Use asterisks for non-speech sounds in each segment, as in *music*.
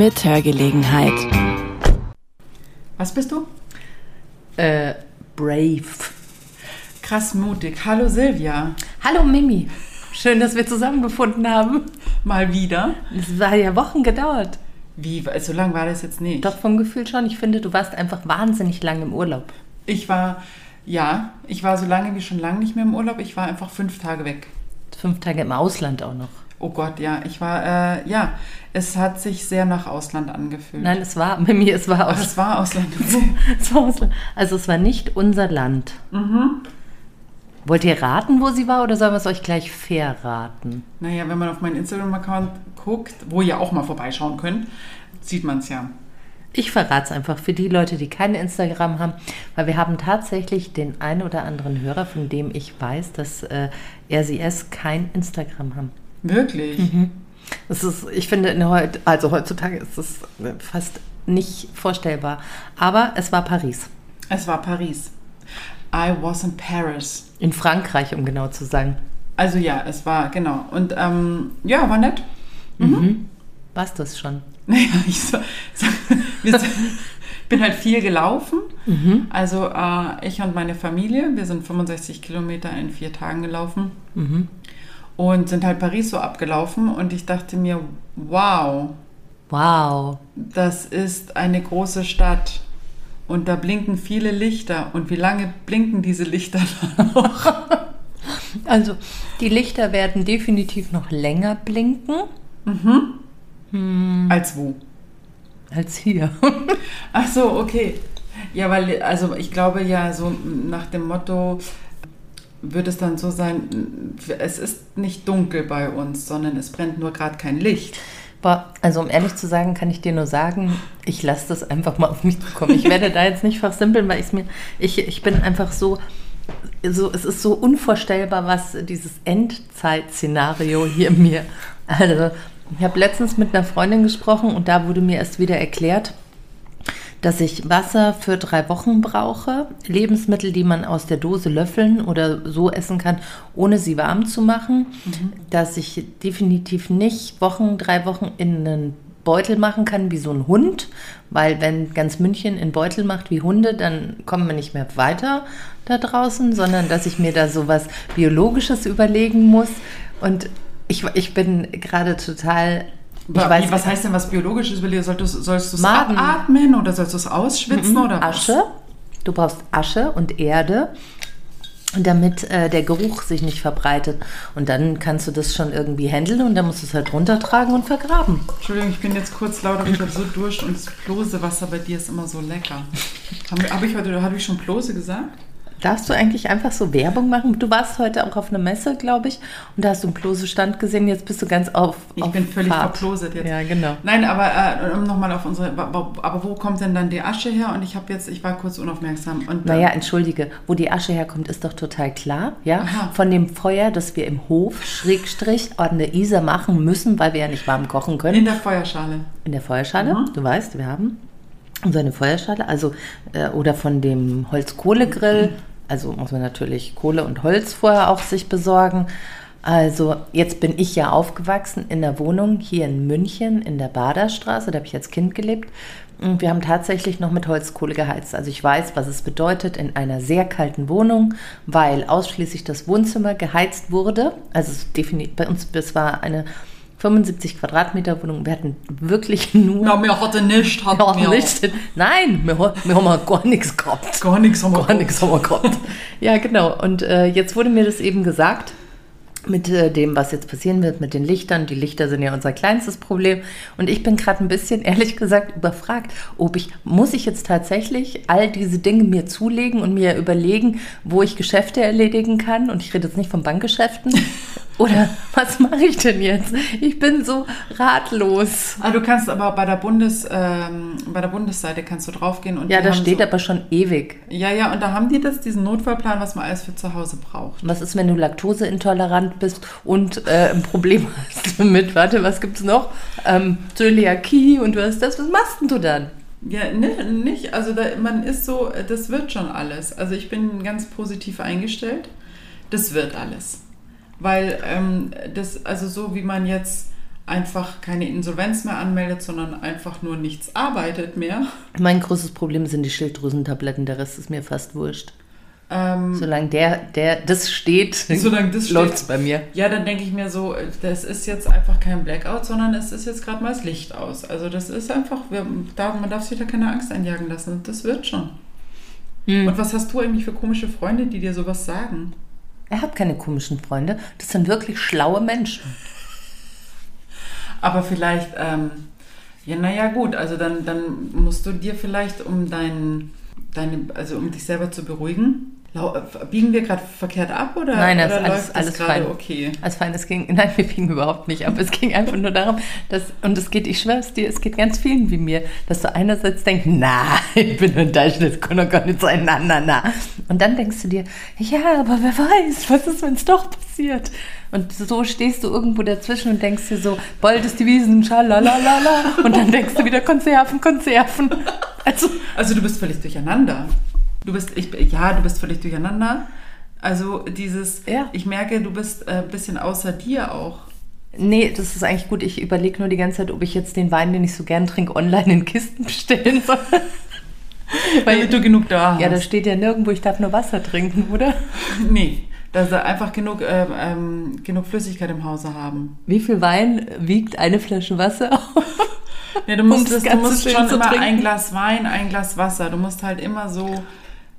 mit Hörgelegenheit. Was bist du? Äh, brave. Krass mutig. Hallo Silvia. Hallo Mimi. Schön, dass wir zusammengefunden haben. Mal wieder. Es war ja Wochen gedauert. Wie, so lange war das jetzt nicht? Doch vom Gefühl schon. Ich finde, du warst einfach wahnsinnig lang im Urlaub. Ich war, ja, ich war so lange wie schon lange nicht mehr im Urlaub. Ich war einfach fünf Tage weg. Fünf Tage im Ausland auch noch. Oh Gott, ja. Ich war, äh, ja, es hat sich sehr nach Ausland angefühlt. Nein, es war, Mimi, es war Ausland. es war Ausland. *laughs* Es war Ausland. Also es war nicht unser Land. mhm. Wollt ihr raten, wo sie war oder sollen wir es euch gleich verraten? Naja, wenn man auf meinen Instagram-Account guckt, wo ihr auch mal vorbeischauen könnt, sieht man es ja. Ich verrate es einfach für die Leute, die kein Instagram haben, weil wir haben tatsächlich den einen oder anderen Hörer, von dem ich weiß, dass äh, er sie es kein Instagram haben. Wirklich? Mhm. Das ist, ich finde, in heut, also heutzutage ist es fast nicht vorstellbar. Aber es war Paris. Es war Paris. I was in Paris. In Frankreich, um genau zu sagen. Also ja, es war, genau. Und ähm, ja, war nett. Warst du es schon? *laughs* Naja, ich so, so, *laughs* bin halt viel gelaufen. Also äh, ich und meine Familie, wir sind 65 Kilometer in vier Tagen gelaufen und sind halt Paris so abgelaufen und ich dachte mir, wow, Wow. das ist eine große Stadt und da blinken viele Lichter und wie lange blinken diese Lichter *laughs* noch? Also, die Lichter werden definitiv noch länger blinken Als wo? als hier. Ach so, okay. Ja, weil, also ich glaube ja, so nach dem Motto wird es dann so sein, es ist nicht dunkel bei uns, sondern es brennt nur gerade kein Licht. Boah, also um ehrlich zu sagen, kann ich dir nur sagen, ich lasse das einfach mal auf mich zukommen. Ich werde da jetzt nicht fachsimpeln, weil ich's mir, ich, ich bin einfach so, so, es ist so unvorstellbar, was dieses Endzeit-Szenario hier mir, also ich habe letztens mit einer Freundin gesprochen und da wurde mir erst wieder erklärt, dass ich Wasser für drei Wochen brauche, Lebensmittel, die man aus der Dose löffeln oder so essen kann, ohne sie warm zu machen, dass ich definitiv nicht Wochen, drei Wochen in einen Beutel machen kann wie so ein Hund, weil wenn ganz München in Beutel macht wie Hunde, dann kommen wir nicht mehr weiter da draußen, sondern dass ich mir da so was Biologisches überlegen muss. Und ich, ich bin gerade total... Weiß, was heißt denn was Biologisches? Solltest, sollst du es abatmen oder sollst du es ausschwitzen oder was? Asche. Du brauchst Asche und Erde, damit äh, der Geruch sich nicht verbreitet. Und dann kannst du das schon irgendwie handeln und dann musst du es halt runtertragen und vergraben. Entschuldigung, ich bin jetzt kurz laut, aber ich habe so Durst und das Plosewasser bei dir ist immer so lecker. Habe hab ich heute, habe ich schon Plose gesagt? Darfst du eigentlich einfach so Werbung machen? Du warst heute auch auf einer Messe, glaube ich, und da hast du einen Klose-Stand gesehen. Jetzt bist du ganz auf. Ich auf bin völlig Fahrt. verploset jetzt. Ja, genau. Nein, aber äh, um nochmal auf unsere, aber wo kommt denn dann die Asche her? Und ich habe jetzt, ich war kurz unaufmerksam. Und, Naja, entschuldige, wo die Asche herkommt, ist doch total klar, ja? Aha. Von dem Feuer, das wir im Hof, Schrägstrich, an der Isar machen müssen, weil wir ja nicht warm kochen können. in der Feuerschale. In der Feuerschale, du weißt, wir haben so eine Feuerschale, also äh, oder von dem Holzkohlegrill, also muss man natürlich Kohle und Holz vorher auch sich besorgen. Also jetzt bin ich ja aufgewachsen in der Wohnung hier in München in der Baderstraße, da habe ich als Kind gelebt. Und wir haben tatsächlich noch mit Holzkohle geheizt. Also ich weiß, was es bedeutet in einer sehr kalten Wohnung, weil ausschließlich das Wohnzimmer geheizt wurde. Also es defini- bei uns, das war eine 75 Quadratmeter Wohnung. *laughs* Wir hatten wirklich nur Ja, mir hatte nicht, hat ja, mir nicht. Nein, wir, wir haben gar nichts gehabt. gar nichts haben wir Gar nichts haben wir gehabt. Ja, genau. Und äh, jetzt wurde mir das eben gesagt mit äh, dem, was jetzt passieren wird, mit den Lichtern. Die Lichter sind ja unser kleinstes Problem. Und ich bin gerade ein bisschen, *laughs* ehrlich gesagt, überfragt, ob ich, muss ich jetzt tatsächlich all diese Dinge mir zulegen und mir überlegen, wo ich Geschäfte erledigen kann? Und ich rede jetzt nicht von Bankgeschäften. *laughs* Oder was mache ich denn jetzt? Ich bin so ratlos. Ah, du kannst aber bei der Bundes, ähm, bei der Bundesseite kannst du draufgehen und Ja, da steht so, aber schon ewig. Ja, ja, und da haben die das, diesen Notfallplan, was man alles für zu Hause braucht. Was ist, wenn du laktoseintolerant bist und äh, ein Problem *laughs* hast mit, warte, was gibt's noch? Ähm, Zöliakie und du hast das, was machst denn du dann? Ja, ne, nicht. Also da, man ist so, das wird schon alles. Also ich bin ganz positiv eingestellt. Das wird alles. Weil ähm, das, also so wie man jetzt einfach keine Insolvenz mehr anmeldet, sondern einfach nur nichts arbeitet mehr. Mein großes Problem sind die Schilddrüsentabletten, der Rest ist mir fast wurscht. Ähm, Solange der, der, das steht, Solange das läuft es bei mir. ja, dann denke ich mir so, das ist jetzt einfach kein Blackout, sondern es ist jetzt gerade mal das Licht aus. Also das ist einfach, wir, da, man darf sich da keine Angst einjagen lassen. Das wird schon. Hm. Und was hast du eigentlich für komische Freunde, die dir sowas sagen? Er hat keine komischen Freunde. Das sind wirklich schlaue Menschen. Aber vielleicht, ähm, ja, naja, gut, also dann, dann musst du dir vielleicht, um dein, deine, also um dich selber zu beruhigen, äh, biegen wir gerade verkehrt ab oder, Nein, das oder alles- alles gerade fein. okay? Als fein, es ging, nein, wir fingen überhaupt nicht ab. Es ging einfach nur darum, dass, und es geht, ich schwör's dir, es geht ganz vielen wie mir, dass du einerseits denkst, na, *laughs* ich bin in Deutschland, das kann doch gar nicht sein, na, na, na. Und dann denkst du dir, ja, aber wer weiß, was ist, wenn es doch passiert? Und so stehst du irgendwo dazwischen und denkst dir so, bald ist die Wiesen, schalalalala. Und dann denkst du wieder Konserven, Konserven. Also, Also du bist völlig durcheinander. Du bist, ich, ja, du bist völlig durcheinander. Also dieses, Ja. ich merke, du bist ein bisschen außer dir auch. Nee, das ist eigentlich gut. Ich überlege nur die ganze Zeit, ob ich jetzt den Wein, den ich so gern trinke, online in Kisten bestellen soll. *laughs* Damit du genug da hast. ja, da steht ja nirgendwo, ich darf nur Wasser trinken, oder? *laughs* Nee, dass sie einfach genug, ähm, ähm, genug Flüssigkeit im Hause haben. Wie viel Wein wiegt eine Flasche Wasser? *laughs* Ja, du musst, Um das das, du musst schon immer trinken. ein Glas Wein, ein Glas Wasser. Du musst halt immer so,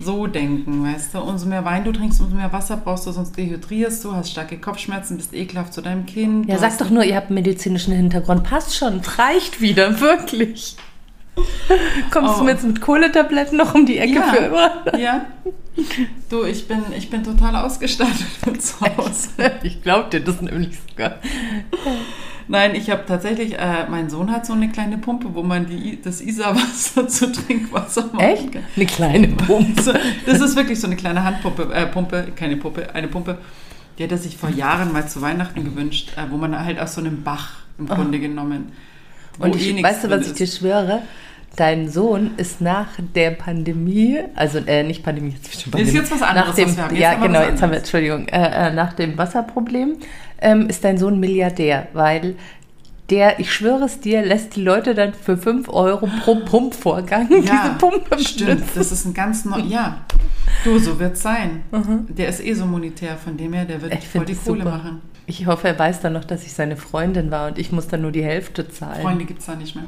so denken, weißt du. Umso mehr Wein du trinkst, umso mehr Wasser brauchst du, sonst dehydrierst du, hast starke Kopfschmerzen, bist ekelhaft zu deinem Kind. Ja, sag doch nur, ihr habt einen medizinischen Hintergrund. Passt schon, *laughs* reicht wieder, wirklich. Kommst Oh. du mir jetzt mit Kohletabletten noch um die Ecke Ja. für immer? Ja. Du, ich bin, ich bin total ausgestattet *laughs* zu Hause. Ich glaub dir das nämlich sogar. Nein, ich habe tatsächlich, äh, mein Sohn hat so eine kleine Pumpe, wo man die, das Isarwasser *laughs* zu Trinkwasser machen Echt? Eine kleine Pumpe. Das ist wirklich so eine kleine Handpumpe, äh, Pumpe, keine Pumpe, eine Pumpe. Die hat er sich vor Jahren mal zu Weihnachten gewünscht, äh, wo man halt aus so einem Bach im Grunde genommen. wo Und eh ich, nichts weißt du, was ich dir schwöre? Dein Sohn ist nach der Pandemie, also äh, nicht Pandemie, jetzt Nee, ist Pandemie. jetzt was anderes, Nach dem, was wir haben. Jetzt ja, genau, jetzt haben wir. Entschuldigung, äh, äh, nach dem Wasserproblem ähm, ist dein Sohn Milliardär, weil der, ich schwöre es dir, lässt die Leute dann für 5 Euro pro Pumpvorgang diese Pumpe stimmt. benutzen. Das ist ein ganz neu. Ja, du, so wird's sein. Der ist eh so monetär, von dem her, der wird Mhm. Ich voll die Kohle super. machen. Ich hoffe, er weiß dann noch, dass ich seine Freundin war und ich muss dann nur die Hälfte zahlen. Freunde gibt's da nicht mehr.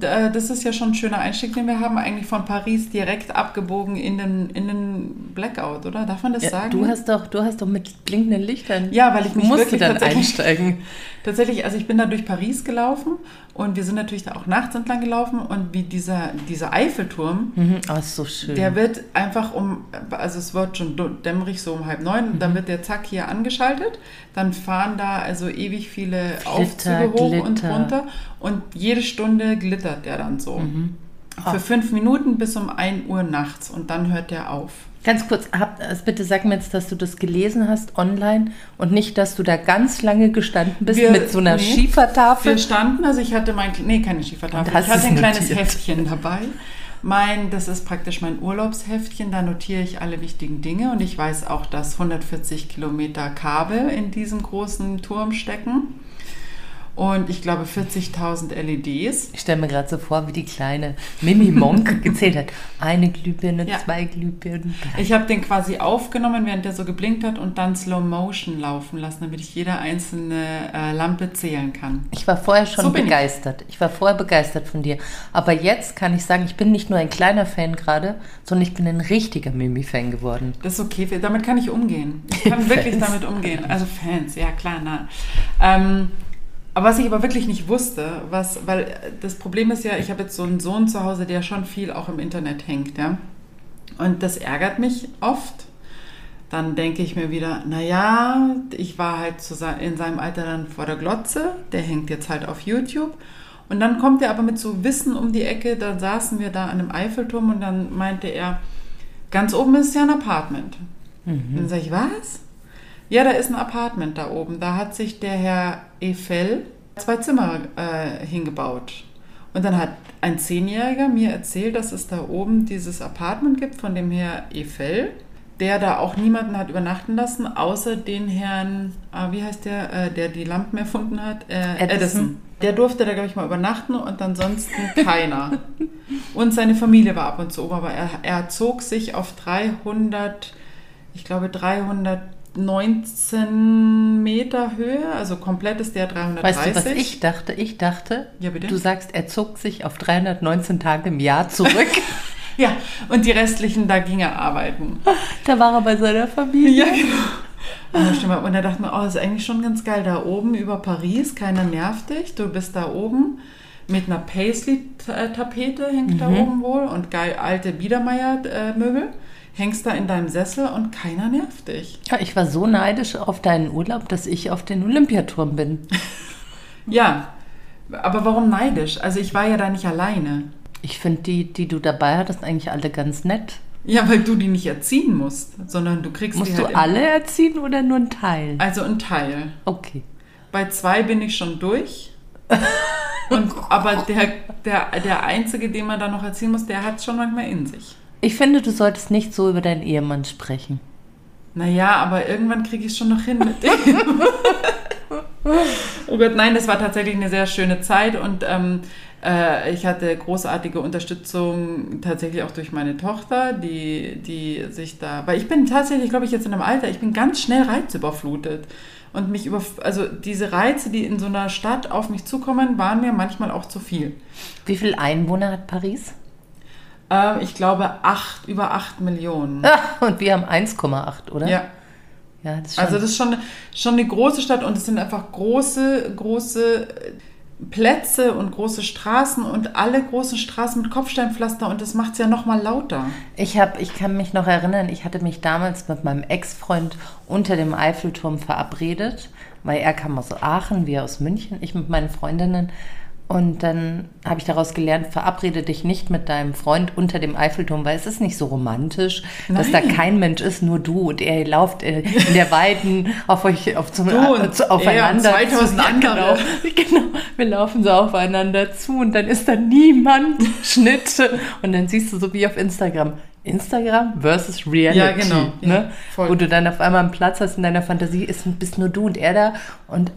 Da- Das ist ja schon ein schöner Einstieg, den wir haben. Eigentlich von Paris direkt abgebogen in den, in den Blackout, oder? Darf man das Ja, sagen? du, hast doch, du hast doch mit blinkenden Lichtern. Ja, weil ich mich musst wirklich dann tatsächlich- einsteigen. *laughs* Tatsächlich, also ich bin da durch Paris gelaufen und wir sind natürlich da auch nachts entlang gelaufen und wie dieser, dieser Eiffelturm, Mhm. Oh, ist so schön. der wird einfach um, also es wird schon dämmerig so um halb neun, Mhm. dann wird der zack hier angeschaltet, dann fahren da also ewig viele Glitter, Aufzüge hoch und Glitter. runter und jede Stunde glittert der dann so. Mhm. Für fünf Minuten bis um 1 Uhr nachts und dann hört der auf. Ganz kurz, hab, also bitte sag mir jetzt, dass du das gelesen hast online und nicht, dass du da ganz lange gestanden bist Wir- mit so einer nee. Schiefertafel. Wir standen, also ich hatte mein, nee, keine Schiefertafel, ich hatte ein kleines notiert. Heftchen dabei. Mein, das ist praktisch mein Urlaubsheftchen, da notiere ich alle wichtigen Dinge und ich weiß auch, dass 140 Kilometer Kabel in diesem großen Turm stecken und ich glaube 40.000 LEDs. Ich stelle mir gerade so vor, wie die kleine Mimi Monk *laughs* gezählt hat. Eine Glühbirne, Ja. zwei Glühbirnen. drei. Ich habe den quasi aufgenommen, während der so geblinkt hat und dann Slow Motion laufen lassen, damit ich jede einzelne äh, Lampe zählen kann. Ich war vorher schon So bin ich. begeistert. Ich. war vorher begeistert von dir. Aber jetzt kann ich sagen, ich bin nicht nur ein kleiner Fan gerade, sondern ich bin ein richtiger Mimi-Fan geworden. Das ist okay, damit kann ich umgehen. Ich kann *laughs* wirklich damit umgehen. Also Fans, ja klar, na. Ähm, aber was ich aber wirklich nicht wusste, was, weil äh, das Problem ist ja, ich habe jetzt so einen Sohn zu Hause, der schon viel auch im Internet hängt, ja. Und das ärgert mich oft. Dann denke ich mir wieder, naja, ich war halt in seinem Alter dann vor der Glotze, der hängt jetzt halt auf YouTube. Und dann kommt er aber mit so Wissen um die Ecke, da saßen wir da an einem Eiffelturm und dann meinte er, ganz oben ist ja ein Apartment. Und dann sage ich, was? Ja, da ist ein Apartment da oben. Da hat sich der Herr Eiffel zwei Zimmer äh, hingebaut. Und dann hat ein Zehnjähriger mir erzählt, dass es da oben dieses Apartment gibt von dem Herr Eiffel. der da auch niemanden hat übernachten lassen, außer den Herrn, ah, wie heißt der, äh, der die Lampen erfunden hat? Äh, Edison. Edison. Der durfte da, glaube ich, mal übernachten und ansonsten keiner. und seine Familie war ab und zu oben, aber er, er zog sich auf 300, ich glaube 319 Meter Höhe, also komplett ist der 330. Weißt du, was ich dachte? Ich dachte, Ja, du sagst, er zog sich auf 319 Tage im Jahr zurück. *laughs* *laughs* Ja, und die restlichen, da ging er arbeiten. da war er bei seiner Familie. Ja, genau. Und, da stimmt, und da dachte man, oh, das ist eigentlich schon ganz geil. Da oben über Paris, keiner nervt dich. Du bist da oben mit einer Paisley-Tapete, hängt da oben wohl, und geil alte Biedermeier-Möbel. Hängst da in deinem Sessel und keiner nervt dich. Ja, ich war so neidisch auf deinen Urlaub, dass ich auf den Olympiaturm bin. *laughs* Ja, aber warum neidisch? Also ich war ja da nicht alleine. Ich finde die, die du dabei hattest, eigentlich alle ganz nett. Ja, weil du die nicht erziehen musst, sondern du kriegst Musst die du halt alle erziehen oder nur einen Teil? Also ein Teil. Okay. Bei zwei bin ich schon durch. *laughs* Und, aber der, der, der Einzige, den man da noch erziehen muss, der hat es schon manchmal in sich. Ich finde, du solltest nicht so über deinen Ehemann sprechen. Naja, aber irgendwann kriege ich es schon noch hin mit dem. *laughs* oh Gott, nein, das war tatsächlich eine sehr schöne Zeit und ähm, äh, ich hatte großartige Unterstützung tatsächlich auch durch meine Tochter, die, die sich da, weil ich bin tatsächlich, glaube ich, jetzt in einem Alter, ich bin ganz schnell reizüberflutet. Und mich über, also diese Reize, die in so einer Stadt auf mich zukommen, waren mir manchmal auch zu viel. Wie viele Einwohner hat Paris? Ähm, ich glaube acht, über acht Millionen. *laughs* Ah, und wir haben 1,8, oder? Ja. Ja, das Also das ist schon, schon eine große Stadt und es sind einfach große, große Plätze und große Straßen und alle großen Straßen mit Kopfsteinpflaster und das macht es ja noch mal lauter. Ich, hab, ich kann mich noch erinnern, ich hatte mich damals mit meinem Ex-Freund unter dem Eiffelturm verabredet, weil er kam aus Aachen, wir aus München, ich mit meinen Freundinnen. Und dann habe ich daraus gelernt, verabrede dich nicht mit deinem Freund unter dem Eiffelturm, weil es ist nicht so romantisch, dass da Nein. kein Mensch ist, nur du und er lauft äh, in der Weiten auf euch auf zum, Du und zu, er aufeinander 2000 zu. Ja, andere. Genau, *laughs* genau, wir laufen so aufeinander zu und dann ist da niemand, *laughs* Schnitt und dann siehst du so wie auf Instagram, Instagram versus Reality, Ja, genau. Ja, ne? voll. wo du dann auf einmal einen Platz hast in deiner Fantasie, ist, bist nur du und er da und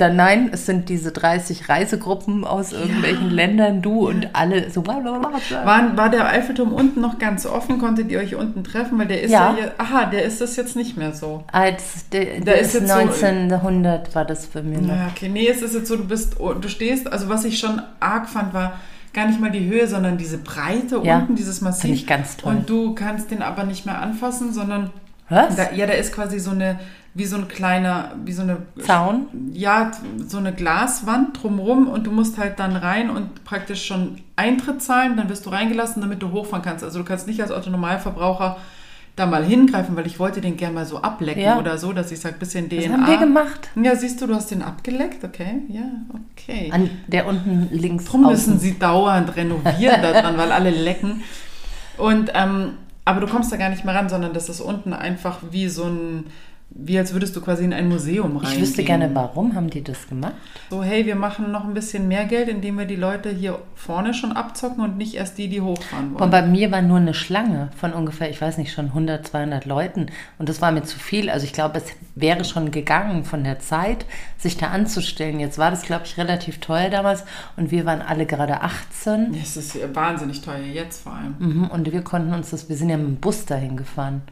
dann nein, es sind diese 30 Reisegruppen aus irgendwelchen Ländern, du und alle so. War, war der Eiffelturm unten noch ganz offen? Konntet ihr euch unten treffen? Weil der ist ja, Ja. hier, aha, der ist das jetzt nicht mehr so. Als der, Da der ist ist jetzt so- 1900 war das für mich noch. Ja, okay, nee, es ist jetzt so, du bist, du stehst, also was ich schon arg fand, war gar nicht mal die Höhe, sondern diese Breite Ja, unten, dieses Massiv. finde ich ganz toll. Und du kannst den aber nicht mehr anfassen, sondern Was? Da, ja, da ist quasi so eine, wie so ein kleiner, wie so eine Zaun? Ja, so eine Glaswand drumrum und du musst halt dann rein und praktisch schon Eintritt zahlen, dann wirst du reingelassen, damit du hochfahren kannst. Also du kannst nicht als Autonormalverbraucher da mal hingreifen, weil ich wollte den gerne mal so ablecken Ja. oder so, dass ich sage, bisschen DNA. Was haben wir gemacht? Ja, siehst du, du hast den abgeleckt, okay, ja, okay. An der unten links Drum müssen sie dauernd renovieren daran, weil alle lecken. Und ähm, aber du kommst da gar nicht mehr ran, sondern das ist unten einfach wie so ein, wie als würdest du quasi in ein Museum rein. Ich wüsste gerne, warum haben die das gemacht? So, hey, wir machen noch ein bisschen mehr Geld, indem wir die Leute hier vorne schon abzocken und nicht erst die, die hochfahren Und wollen. bei mir war nur eine Schlange von ungefähr, ich weiß nicht, schon 100, 200 Leuten. Und das war mir zu viel. Also ich glaube, es wäre schon gegangen von der Zeit, sich da anzustellen. Jetzt war das, glaube ich, relativ teuer damals. Und wir waren alle gerade 18. Es ist wahnsinnig teuer, jetzt vor allem. Mhm, und wir konnten uns das, wir sind ja mit dem Bus dahin gefahren.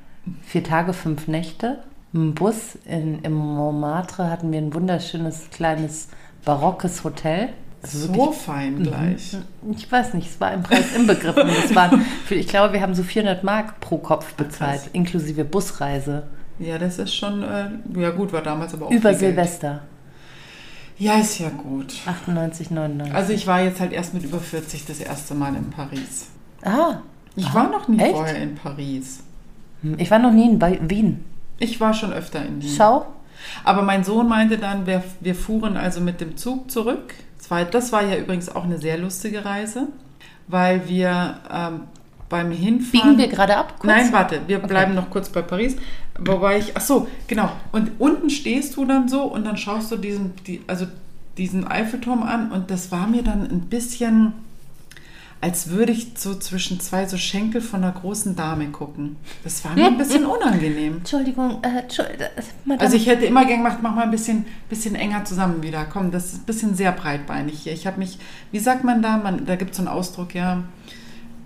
Vier Tage, fünf Nächte. Dem Bus in, im Montmartre hatten wir ein wunderschönes, kleines, barockes Hotel. So fein gleich. Ich weiß nicht, es war im Preis inbegriffen. *laughs* Das waren, für, ich glaube, wir haben so 400 Mark pro Kopf bezahlt, Krass. inklusive Busreise. Ja, das ist schon, äh, ja gut, war damals aber auch Über. Silvester. Ja, ist ja gut. 98, 99. Also ich war jetzt halt erst mit über 40 das erste Mal in Paris. ah, Ich Ah, war noch nie echt? vorher in Paris. hm, ich war noch nie in Wien. Ich war schon öfter in Wien. Schau. Aber mein Sohn meinte dann, wir, wir fuhren also mit dem Zug zurück. Das war, das war ja übrigens auch eine sehr lustige Reise, weil wir ähm, beim Hinfahren... Biegen wir gerade ab? kurz? Nein, warte, wir bleiben noch kurz bei Paris. Wobei ich, ach so, genau. Und unten stehst du dann so und dann schaust du diesen, die, also diesen Eiffelturm an und das war mir dann ein bisschen als würde ich so zwischen zwei so Schenkel von einer großen Dame gucken. Das war mir ein bisschen *laughs* unangenehm. Entschuldigung, äh, Entschuldigung, Madame. Also ich hätte immer gern gemacht, mach mal ein bisschen, bisschen enger zusammen wieder. Komm, das ist ein bisschen sehr breitbeinig hier. Ich habe mich, wie sagt man da? Man, da gibt es so einen Ausdruck, ja,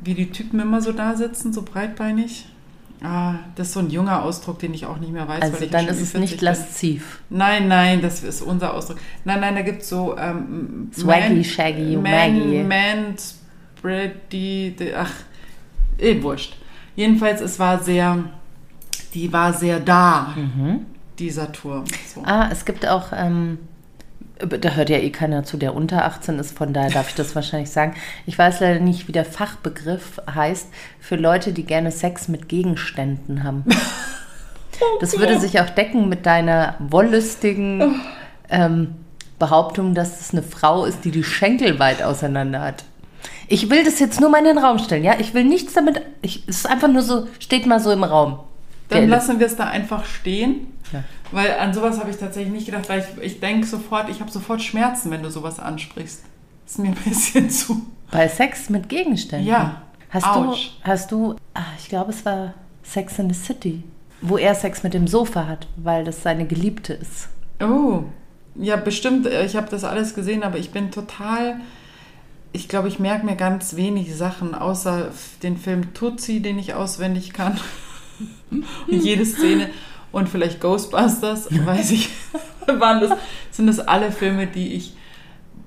wie die Typen immer so da sitzen, so breitbeinig. Ah, das ist so ein junger Ausdruck, den ich auch nicht mehr weiß. Also dann ist es nicht lasziv. Nein, nein, das ist unser Ausdruck. Nein, nein, da gibt es so ähm, Swaggy, man, Shaggy, man, Maggie. Man, Spready, ach, eh, wurscht. Jedenfalls, es war sehr, die war sehr da, mhm. dieser Turm. So. Ah, es gibt auch... Ähm da hört ja eh keiner zu, der unter 18 ist, von daher darf ich das *laughs* wahrscheinlich sagen. Ich weiß leider nicht, wie der Fachbegriff heißt für Leute, die gerne Sex mit Gegenständen haben. *laughs* Das würde sich auch decken mit deiner wollüstigen ähm, Behauptung, dass es eine Frau ist, die die Schenkel weit auseinander hat. Ich will das jetzt nur mal in den Raum stellen, ja? Ich will nichts damit. Ich, es ist einfach nur so, steht mal so im Raum. Dann lassen wir es da einfach stehen. Ja. Weil an sowas habe ich tatsächlich nicht gedacht, weil ich, ich denke sofort, ich habe sofort Schmerzen, wenn du sowas ansprichst. Ist mir ein *laughs* bisschen zu. Bei Sex mit Gegenständen? Ja. Hast Ouch. du, hast du, ach, ich glaube, es war Sex in the City, wo er Sex mit dem Sofa hat, weil das seine Geliebte ist. Oh, ja, bestimmt. Ich habe das alles gesehen, aber ich bin total ich glaube, ich merke mir ganz wenig Sachen, außer den Film Tutsi, den ich auswendig kann. *laughs* und jede Szene. Und vielleicht Ghostbusters, weiß ich. *laughs* waren das, sind das alle Filme, die ich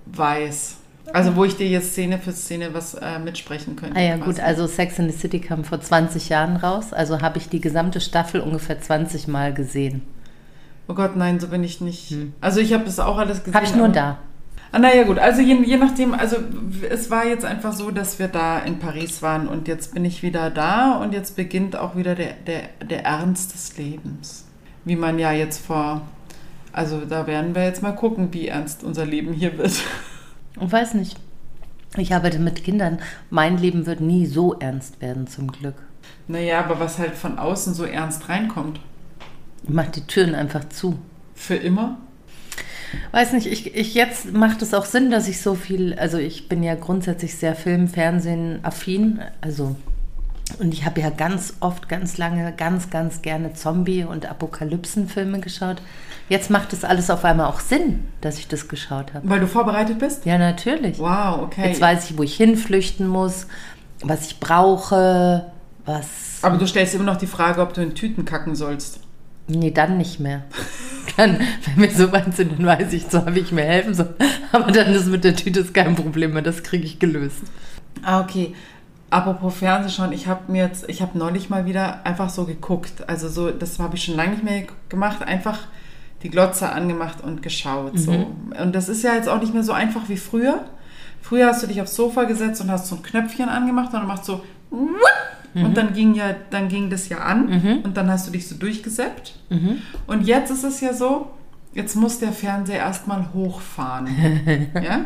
weiß. Also wo ich dir jetzt Szene für Szene was äh, mitsprechen könnte. Ah ja, gut, also Sex in the City kam vor 20 Jahren raus. Also habe ich die gesamte Staffel ungefähr 20 Mal gesehen. Oh Gott, nein, so bin ich nicht. Hm. Also ich habe das auch alles gesehen. Habe ich nur da. Ah, naja, gut. Also je, je nachdem, also es war jetzt einfach so, dass wir da in Paris waren und jetzt bin ich wieder da und jetzt beginnt auch wieder der, der, der Ernst des Lebens. Wie man ja jetzt vor, also da werden wir jetzt mal gucken, wie ernst unser Leben hier wird. *laughs* Ich weiß nicht. Ich arbeite mit Kindern. Mein Leben wird nie so ernst werden, zum Glück. Naja, aber was halt von außen so ernst reinkommt. Ich mach die Türen einfach zu. Für immer? Weiß nicht, ich, ich jetzt macht es auch Sinn, dass ich so viel, also ich bin ja grundsätzlich sehr Film, Fernsehen affin, also und ich habe ja ganz oft, ganz lange, ganz, ganz gerne Zombie- und Apokalypsenfilme geschaut. Jetzt macht es alles auf einmal auch Sinn, dass ich das geschaut habe. Weil du vorbereitet bist? Ja, natürlich. Wow, okay. Jetzt weiß ich, wo ich hinflüchten muss, was ich brauche, was. Aber du stellst immer noch die Frage, ob du in Tüten kacken sollst. Nee, dann nicht mehr. Dann, wenn wir so weit sind, dann weiß ich zwar, wie ich mir helfen soll. Aber dann ist mit der Tüte kein Problem mehr. Das kriege ich gelöst. Ah, okay. Apropos Fernsehschauen, ich habe mir jetzt, ich habe neulich mal wieder einfach so geguckt. Also so, das habe ich schon lange nicht mehr gemacht. Einfach die Glotze angemacht und geschaut. Mhm. So. Und das ist ja jetzt auch nicht mehr so einfach wie früher. Früher hast du dich aufs Sofa gesetzt und hast so ein Knöpfchen angemacht und dann macht so Mhm. Und dann ging ja, dann ging das ja an mhm. und dann hast du dich so durchgesäppt. Mhm. Und jetzt ist es ja so, jetzt muss der Fernseher erstmal hochfahren. *laughs* ja?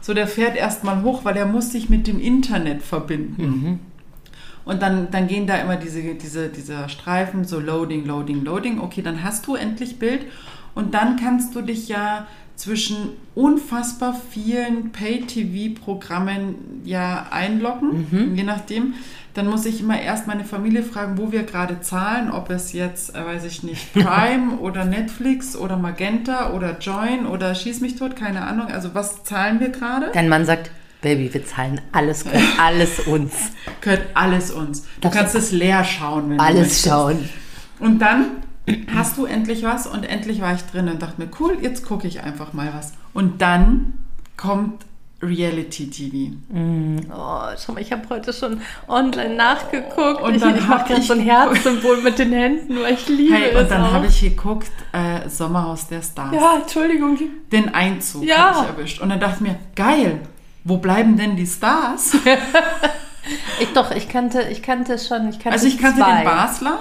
So, der fährt erstmal hoch, weil er muss sich mit dem Internet verbinden. Mhm. Und dann, dann gehen da immer diese, diese, diese Streifen, so Loading, Loading, Loading. Okay, dann hast du endlich Bild. Und dann kannst du dich ja zwischen unfassbar vielen Pay-TV-Programmen ja einloggen, mhm. je nachdem dann muss ich immer erst meine Familie fragen, wo wir gerade zahlen, ob es jetzt, äh, weiß ich nicht, *laughs* Prime oder Netflix oder Magenta oder Join oder Schieß mich tot, keine Ahnung. Also was zahlen wir gerade? Dein Mann sagt, Baby, wir zahlen alles, gehört *laughs* alles uns. gehört alles uns. Du das kannst es leer schauen, wenn alles du Alles schauen. Und dann hast du endlich was und endlich war ich drin und dachte mir, cool, jetzt gucke ich einfach mal was. Und dann kommt Reality TV. Mm. Oh, schau mal, ich habe heute schon online nachgeguckt. Und ich, ich mache gerade so ein Herzsymbol mit den Händen, weil ich liebe hey, es. Und dann habe ich geguckt, äh, Sommerhaus der Stars. Ja, Entschuldigung. Den Einzug ja. habe ich erwischt. Und dann dachte ich mir, geil, wo bleiben denn die Stars? *laughs* ich doch, ich kannte, ich kannte schon. Ich kannte also ich kannte zwei. den Basler.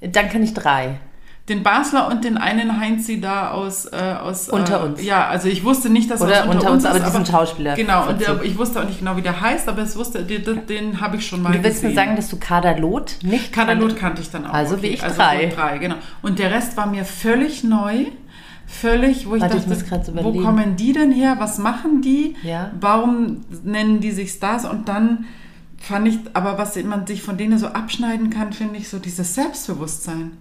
Dann kann ich drei den Basler und den einen Heinzi da aus äh, aus unter äh, uns. Ja, also ich wusste nicht, dass Oder er unter, unter uns, uns ist, aber diesen Schauspieler. Genau, und der, ich wusste auch nicht genau, wie der heißt, aber es wusste, den, den habe ich schon mal Du willst gesehen. mir sagen, dass du Kaderlot nicht Kaderlot kannte ich dann auch. Also okay. wie ich also drei. drei, genau. Und der Rest war mir völlig neu. völlig, wo ich Warte, ich dachte, so wo kommen die denn her? Was machen die? Ja. Warum nennen die sich Stars? Und dann fand ich, aber was man sich von denen so abschneiden kann, finde ich so dieses Selbstbewusstsein.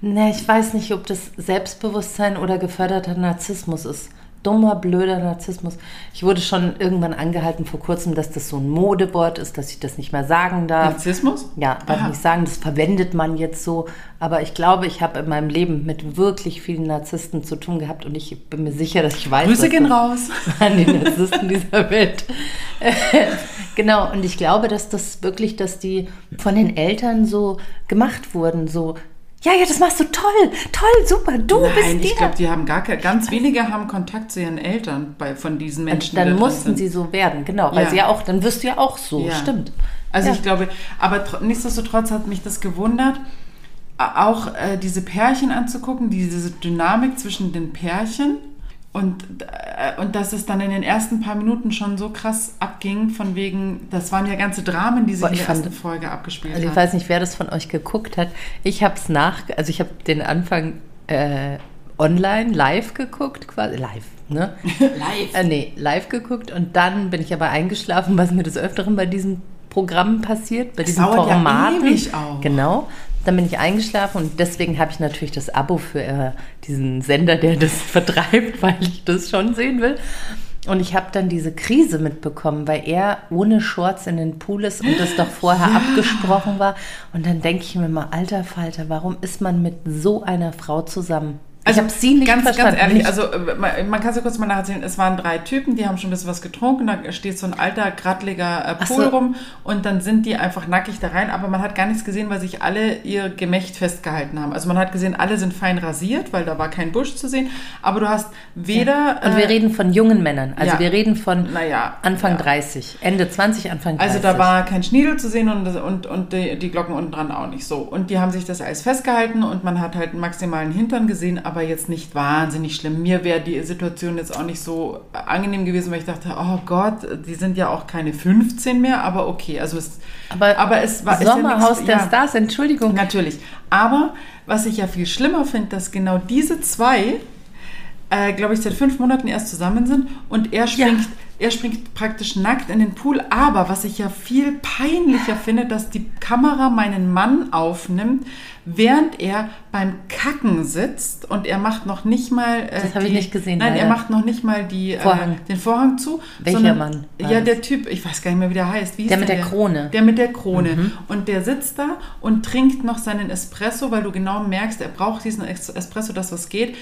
Ne, ich weiß nicht, ob das Selbstbewusstsein oder geförderter Narzissmus ist. Dummer, blöder Narzissmus. Ich wurde schon irgendwann angehalten vor kurzem, dass das so ein Modewort ist, dass ich das nicht mehr sagen darf. Narzissmus? Ja, darf Aha. nicht sagen, das verwendet man jetzt so. Aber ich glaube, ich habe in meinem Leben mit wirklich vielen Narzissten zu tun gehabt und ich bin mir sicher, dass ich weiß, Grüße gehen raus. *laughs* an die Narzissten dieser Welt. *laughs* genau, und ich glaube, dass das wirklich, dass die von den Eltern so gemacht wurden, so, ja, ja, das machst du toll, toll, super, du Nein, bist ich der. glaube, die haben gar keine, ganz wenige haben Kontakt zu ihren Eltern bei, von diesen Menschen. die dann da drin mussten sie so werden, genau, weil Ja. sie ja auch, dann wirst du ja auch so, Ja. stimmt. Also Ja. ich glaube, aber tr- nichtsdestotrotz hat mich das gewundert, auch äh, diese Pärchen anzugucken, diese Dynamik zwischen den Pärchen und, äh, und dass es dann in den ersten paar Minuten schon so krass abging, von wegen, das waren ja ganze Dramen, die sich Boah, in der fand- ersten Folge abgespielt Also ich haben. weiß nicht, wer das von euch geguckt hat. Ich habe es nach, also ich habe den Anfang äh, online, live geguckt, quasi live, ne? *laughs* Live. Äh, nee, live geguckt und dann bin ich aber eingeschlafen, was mir des Öfteren bei diesen Programmen passiert, bei diesen dauert ja Formaten. ewig auch. Genau. Dann bin ich eingeschlafen und deswegen habe ich natürlich das Abo für äh, diesen Sender, der das *laughs* vertreibt, weil ich das schon sehen will. Und ich habe dann diese Krise mitbekommen, weil er ohne Shorts in den Pool ist und das doch vorher *gasps* Ja. abgesprochen war. Und dann denke ich mir mal, alter Falter, warum ist man mit so einer Frau zusammen? Ich habe sie nicht ganz, verstanden. Ganz ehrlich, Nicht- also äh, man, man kann es ja kurz mal nacherzählen. Es waren drei Typen, die haben schon ein bisschen was getrunken. Da steht so ein alter, grattliger äh, Pool so. rum und dann sind die einfach nackig da rein. Aber man hat gar nichts gesehen, weil sich alle ihr Gemächt festgehalten haben. Also man hat gesehen, alle sind fein rasiert, weil da war kein Busch zu sehen. Aber du hast weder... Und wir äh, reden von jungen Männern. Also ja. wir reden von Naja, Anfang ja. 30, Ende 20, Anfang 30. Also da war kein Schniedel zu sehen und, und, und die, die Glocken unten dran auch nicht so. Und die haben sich das alles festgehalten und man hat halt einen maximalen Hintern gesehen, aber jetzt nicht wahnsinnig schlimm. Mir wäre die Situation jetzt auch nicht so angenehm gewesen, weil ich dachte, oh Gott, die sind ja auch keine 15 mehr, aber okay. Also es, aber, aber es war... ja Sommerhaus nichts- der ja. Stars, Entschuldigung. Natürlich. Aber was ich ja viel schlimmer finde, dass genau diese zwei, äh, glaube ich, seit fünf Monaten erst zusammen sind und er springt, er springt praktisch nackt in den Pool. Aber was ich ja viel peinlicher finde, dass die Kamera meinen Mann aufnimmt, während er beim Kacken sitzt und er macht noch nicht mal. Äh, Das habe ich nicht gesehen, Nein, er leider. macht noch nicht mal die, Vorhang. Äh, den Vorhang zu. Welcher Mann war Ja, der Typ, ich weiß gar nicht mehr, wie der heißt. Wie Der mit denn der Krone. Der mit der Krone. Und der sitzt da und trinkt noch seinen Espresso, weil du genau merkst, er braucht diesen Es- Espresso, dass was geht.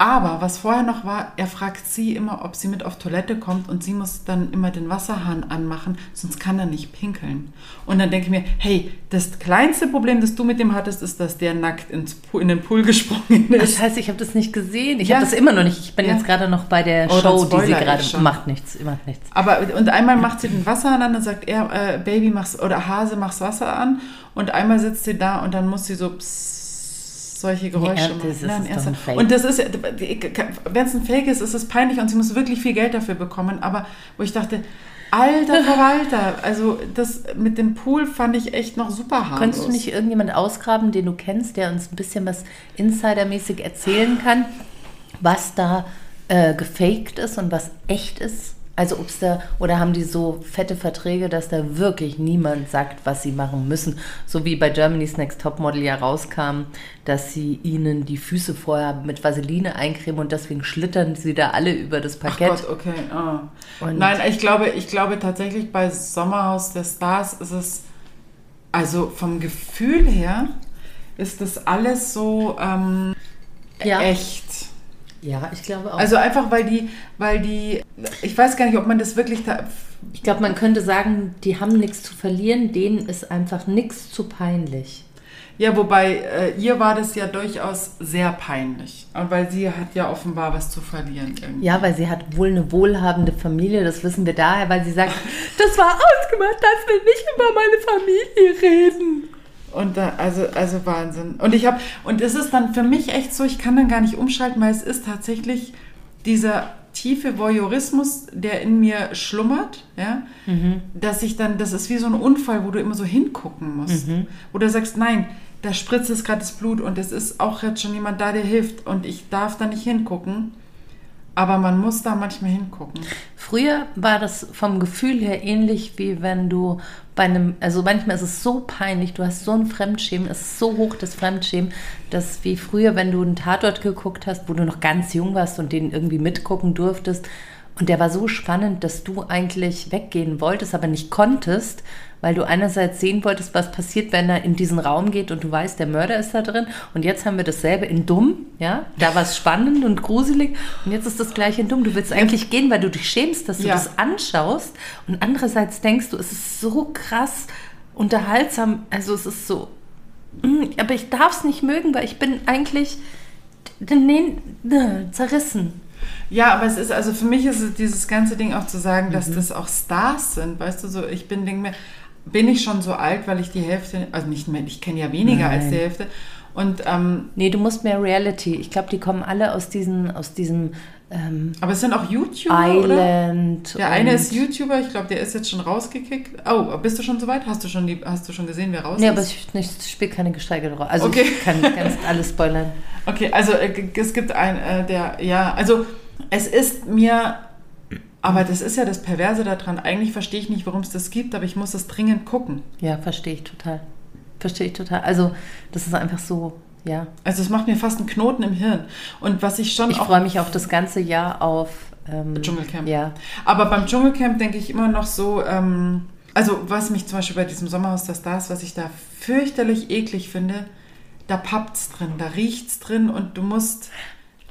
Aber was vorher noch war, er fragt sie immer, ob sie mit auf Toilette kommt und sie muss dann immer den Wasserhahn anmachen, sonst kann er nicht pinkeln. Und dann denke ich mir, hey, das kleinste Problem, das du mit dem hattest, ist, dass der nackt ins Pool, in den Pool *laughs* gesprungen ist. Das heißt, ich habe das nicht gesehen. Ich Ja. habe das immer noch nicht. Ich bin Ja. jetzt gerade noch bei der Oh, Show, die sie gerade macht. Nichts, macht nichts. Aber und einmal macht sie den Wasserhahn an, dann sagt er, äh, Baby mach's oder Hase mach's Wasser an. Und einmal sitzt sie da und dann muss sie so psst, solche Geräusche Nee, machen. das ist- Nein, Fake. Und das ist, wenn es ein Fake ist, ist es peinlich und sie muss wirklich viel Geld dafür bekommen. Aber wo ich dachte, alter *laughs* Verwalter, also das mit dem Pool fand ich echt noch super harmlos. Könntest du nicht irgendjemand ausgraben, den du kennst, der uns ein bisschen was Insidermäßig erzählen kann, was da äh, gefaked ist und was echt ist? Also ob es da, oder haben die so fette Verträge, dass da wirklich niemand sagt, was sie machen müssen? So wie bei Germany's Next Topmodel ja rauskam, dass sie ihnen die Füße vorher mit Vaseline eincremen und deswegen schlittern sie da alle über das Ach Parkett. Gott, okay. Und- Nein, ich glaube, ich glaube tatsächlich bei Sommerhaus der Stars ist es, also vom Gefühl her, ist das alles so ähm, Ja. echt. Ja, ich glaube auch. Also einfach, weil die, weil die, ich weiß gar nicht, ob man das wirklich da. ich glaube, man könnte sagen, die haben nichts zu verlieren, denen ist einfach nichts zu peinlich. Ja, wobei äh, ihr war das ja durchaus sehr peinlich. Und weil sie hat ja offenbar was zu verlieren irgendwie. Ja, weil sie hat wohl eine wohlhabende Familie, das wissen wir daher, weil sie sagt, das war ausgemacht, dass wir nicht über meine Familie reden. Und da, also, also Wahnsinn. Und ich habe, und es ist dann für mich echt so, ich kann dann gar nicht umschalten, weil es ist tatsächlich dieser tiefe Voyeurismus, der in mir schlummert, ja, dass ich dann, das ist wie so ein Unfall, wo du immer so hingucken musst. Wo du sagst, nein, da spritzt es gerade das Blut und es ist auch jetzt schon jemand da, der hilft und ich darf da nicht hingucken. Aber man muss da manchmal hingucken. Früher war das vom Gefühl her ähnlich wie wenn du bei einem, also manchmal ist es so peinlich, du hast so ein Fremdschämen, es ist so hoch das Fremdschämen, dass wie früher, wenn du einen Tatort geguckt hast, wo du noch ganz jung warst und den irgendwie mitgucken durftest und der war so spannend, dass du eigentlich weggehen wolltest, aber nicht konntest, weil du einerseits sehen wolltest, was passiert, wenn er in diesen Raum geht und du weißt, der Mörder ist da drin. Und jetzt haben wir dasselbe in Dumm, ja. Da war es spannend und gruselig und jetzt ist das gleiche in Dumm. Du willst eigentlich gehen, weil du dich schämst, dass du Ja. das anschaust. Und andererseits denkst du, es ist so krass unterhaltsam. Also es ist so, mm, aber ich darf es nicht mögen, weil ich bin eigentlich nee, nee, zerrissen. Ja, aber es ist, also für mich ist es dieses ganze Ding auch zu sagen, Mhm. dass das auch Stars sind, weißt du, so, ich bin, denke mir, bin ich schon so alt, weil ich die Hälfte, also nicht mehr, ich kenne ja weniger als die Nein. Hälfte. Und, ähm, Nee, du musst mehr Reality. Ich glaube, die kommen alle aus diesen, aus diesem ähm, aber es sind auch YouTuber, oder? Island. Der eine ist YouTuber, ich glaube, der ist jetzt schon rausgekickt. Oh, bist du schon soweit? Hast du schon, die, hast du schon gesehen, wer raus Nee, ist? aber ich, ich spiele keine gesteigerte Rolle. Also Okay. ich kann ganz *laughs* alles spoilern. Okay, also äh, es gibt einen, äh, der, ja, also es ist mir, aber das ist ja das Perverse daran. Eigentlich verstehe ich nicht, warum es das gibt, aber ich muss das dringend gucken. Ja, verstehe ich total. Verstehe ich total. Also das ist einfach so, ja. Also es macht mir fast einen Knoten im Hirn. Und was ich schon Ich freue mich auch das ganze Jahr auf ähm, Dschungelcamp. Ja. Aber beim Dschungelcamp denke ich immer noch so, ähm, also was mich zum Beispiel bei diesem Sommerhaus der Stars, was ich da fürchterlich eklig finde, da pappt's drin, da riecht's drin und du musst,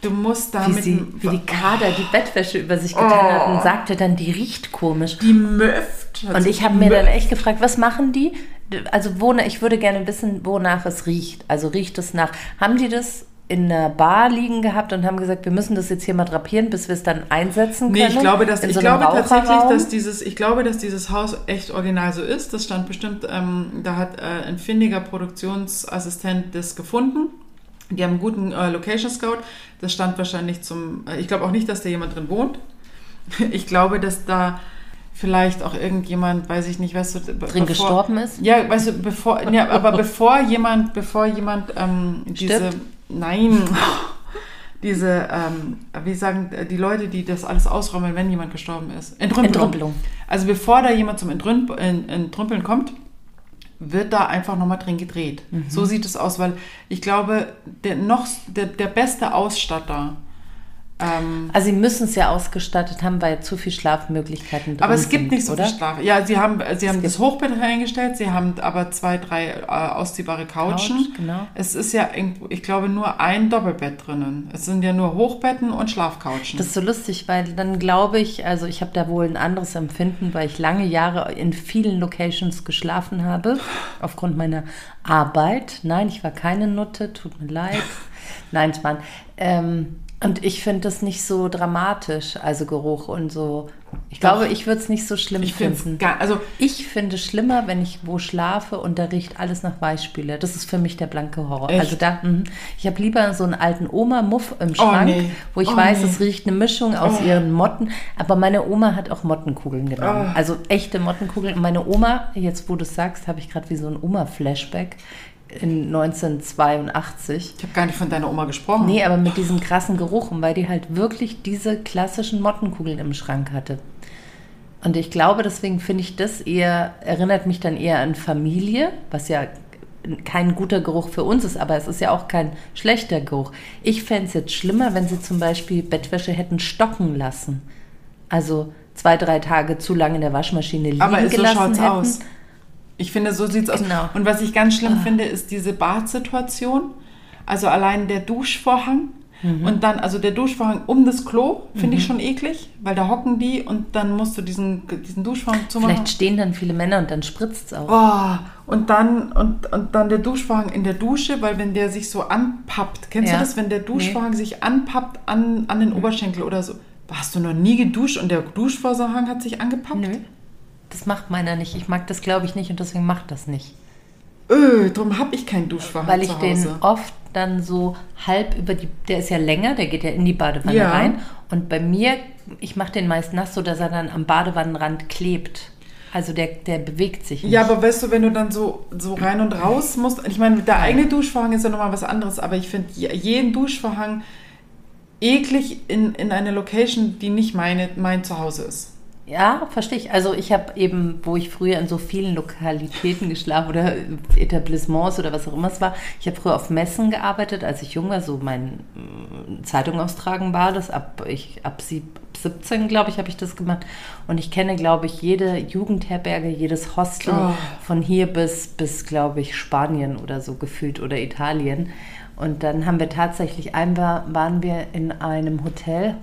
du musst da Wie, mit sie, wie die Kader die Bettwäsche über sich getan hat und sagte dann, die riecht komisch. die möfft. hat Und sie ich habe mir dann echt gefragt, was machen die? Also wonach, ich würde gerne wissen, wonach es riecht. Also riecht es nach, haben die das in einer Bar liegen gehabt und haben gesagt, wir müssen das jetzt hier mal drapieren, bis wir es dann einsetzen können? Nee, ich glaube, dass, ich so einem glaube tatsächlich, dass dieses, ich glaube, dass dieses Haus echt original so ist. Das stand bestimmt, ähm, da hat äh, ein findiger Produktionsassistent das gefunden. Die haben einen guten äh, Location Scout. Das stand wahrscheinlich zum, äh, ich glaube auch nicht, dass da jemand drin wohnt. *laughs* Ich glaube, dass da vielleicht auch irgendjemand, weiß ich nicht, weißt du, drin gestorben ist? Ja, weißt du, bevor, ja, aber bevor jemand, bevor jemand ähm, diese, Stirbt? nein, *laughs* diese, ähm, wie sagen die Leute, die das alles ausräumen, wenn jemand gestorben ist? Entrümpelung. Entrümpelung. Also bevor da jemand zum Entrümp en- Entrümpeln kommt, wird da einfach nochmal drin gedreht. Mhm. So sieht es aus, weil ich glaube, der noch der, der beste Ausstatter ähm, Also sie müssen es ja ausgestattet haben, weil zu viel Schlafmöglichkeiten drin Aber es gibt sind, nicht so oder? viel Schlaf. Ja, sie haben, sie haben das Hochbett eingestellt, sie haben aber zwei, drei äh, ausziehbare Couchen. Couch, genau. Es ist ja, ich glaube, nur ein Doppelbett drinnen. Es sind ja nur Hochbetten und Schlafcouchen. Das ist so lustig, weil dann glaube ich, also ich habe da wohl ein anderes Empfinden, weil ich lange Jahre in vielen Locations geschlafen habe, aufgrund meiner Arbeit. Nein, ich war keine Nutte, tut mir leid. *laughs* Nein, waren. Ähm, und ich finde das nicht so dramatisch, also Geruch und so. Ich Doch. glaube, ich würde es nicht so schlimm ich finde finden. gar, also Ich finde es schlimmer, wenn ich wo schlafe und da riecht alles nach Weichspüler. Das ist für mich der blanke Horror. Echt? Also da, mhm. ich habe lieber so einen alten Oma-Muff im Schrank, nee. wo ich Oh, weiß, nee. es riecht eine Mischung aus Oh. ihren Motten. Aber meine Oma hat auch Mottenkugeln genommen. Oh. Also echte Mottenkugeln. Und meine Oma, jetzt wo du es sagst, habe ich gerade wie so ein Oma-Flashback in 1982. ich habe gar nicht von deiner Oma gesprochen. Nee, aber mit diesem krassen Geruch, und weil die halt wirklich diese klassischen Mottenkugeln im Schrank hatte. Und ich glaube, deswegen finde ich das eher, erinnert mich dann eher an Familie, was ja kein guter Geruch für uns ist, aber es ist ja auch kein schlechter Geruch. Ich fände es jetzt schlimmer, wenn sie zum Beispiel Bettwäsche hätten stocken lassen. Also zwei, drei Tage zu lange in der Waschmaschine liegen aber so gelassen hätten. aus. Ich finde, so sieht's aus. Genau. Und was ich ganz schlimm Ah. finde, ist diese Badsituation. Also allein der Duschvorhang. Mhm. Und dann, also der Duschvorhang um das Klo, finde ich schon eklig, weil da hocken die und dann musst du diesen, diesen Duschvorhang zumachen. Vielleicht stehen dann viele Männer und dann spritzt es auch. Oh, und dann, und, und dann der Duschvorhang in der Dusche, weil wenn der sich so anpappt, kennst Ja. du das, wenn der Duschvorhang sich anpappt an, an den Oberschenkel oder so? Hast du noch nie geduscht und der Duschvorhang hat sich angepappt? Nö. Das macht meiner nicht. Ich mag das, glaube ich, nicht und deswegen macht das nicht. Öh, darum habe ich keinen Duschvorhang Weil ich den oft dann so halb über die, der ist ja länger, der geht ja in die Badewanne Ja. rein. Und bei mir, ich mache den meist nass, so dass er dann am Badewannenrand klebt. Also der, der bewegt sich nicht. Ja, aber weißt du, wenn du dann so, so rein und raus musst, ich meine, der eigene Duschvorhang ist ja nochmal was anderes, aber ich finde jeden Duschvorhang eklig in, in eine Location, die nicht meine, mein Zuhause ist. Ja, verstehe ich. Also ich habe eben, wo ich früher in so vielen Lokalitäten geschlafen oder Etablissements oder was auch immer es war, ich habe früher auf Messen gearbeitet, als ich jung war, so mein äh, Zeitung austragen war das, ab, ich, ab 17, glaube ich, habe ich das gemacht. Und ich kenne, glaube ich, jede Jugendherberge, jedes Hostel oh. von hier bis, bis glaube ich, Spanien oder so gefühlt oder Italien. Und dann haben wir tatsächlich, einmal waren wir in einem Hotel,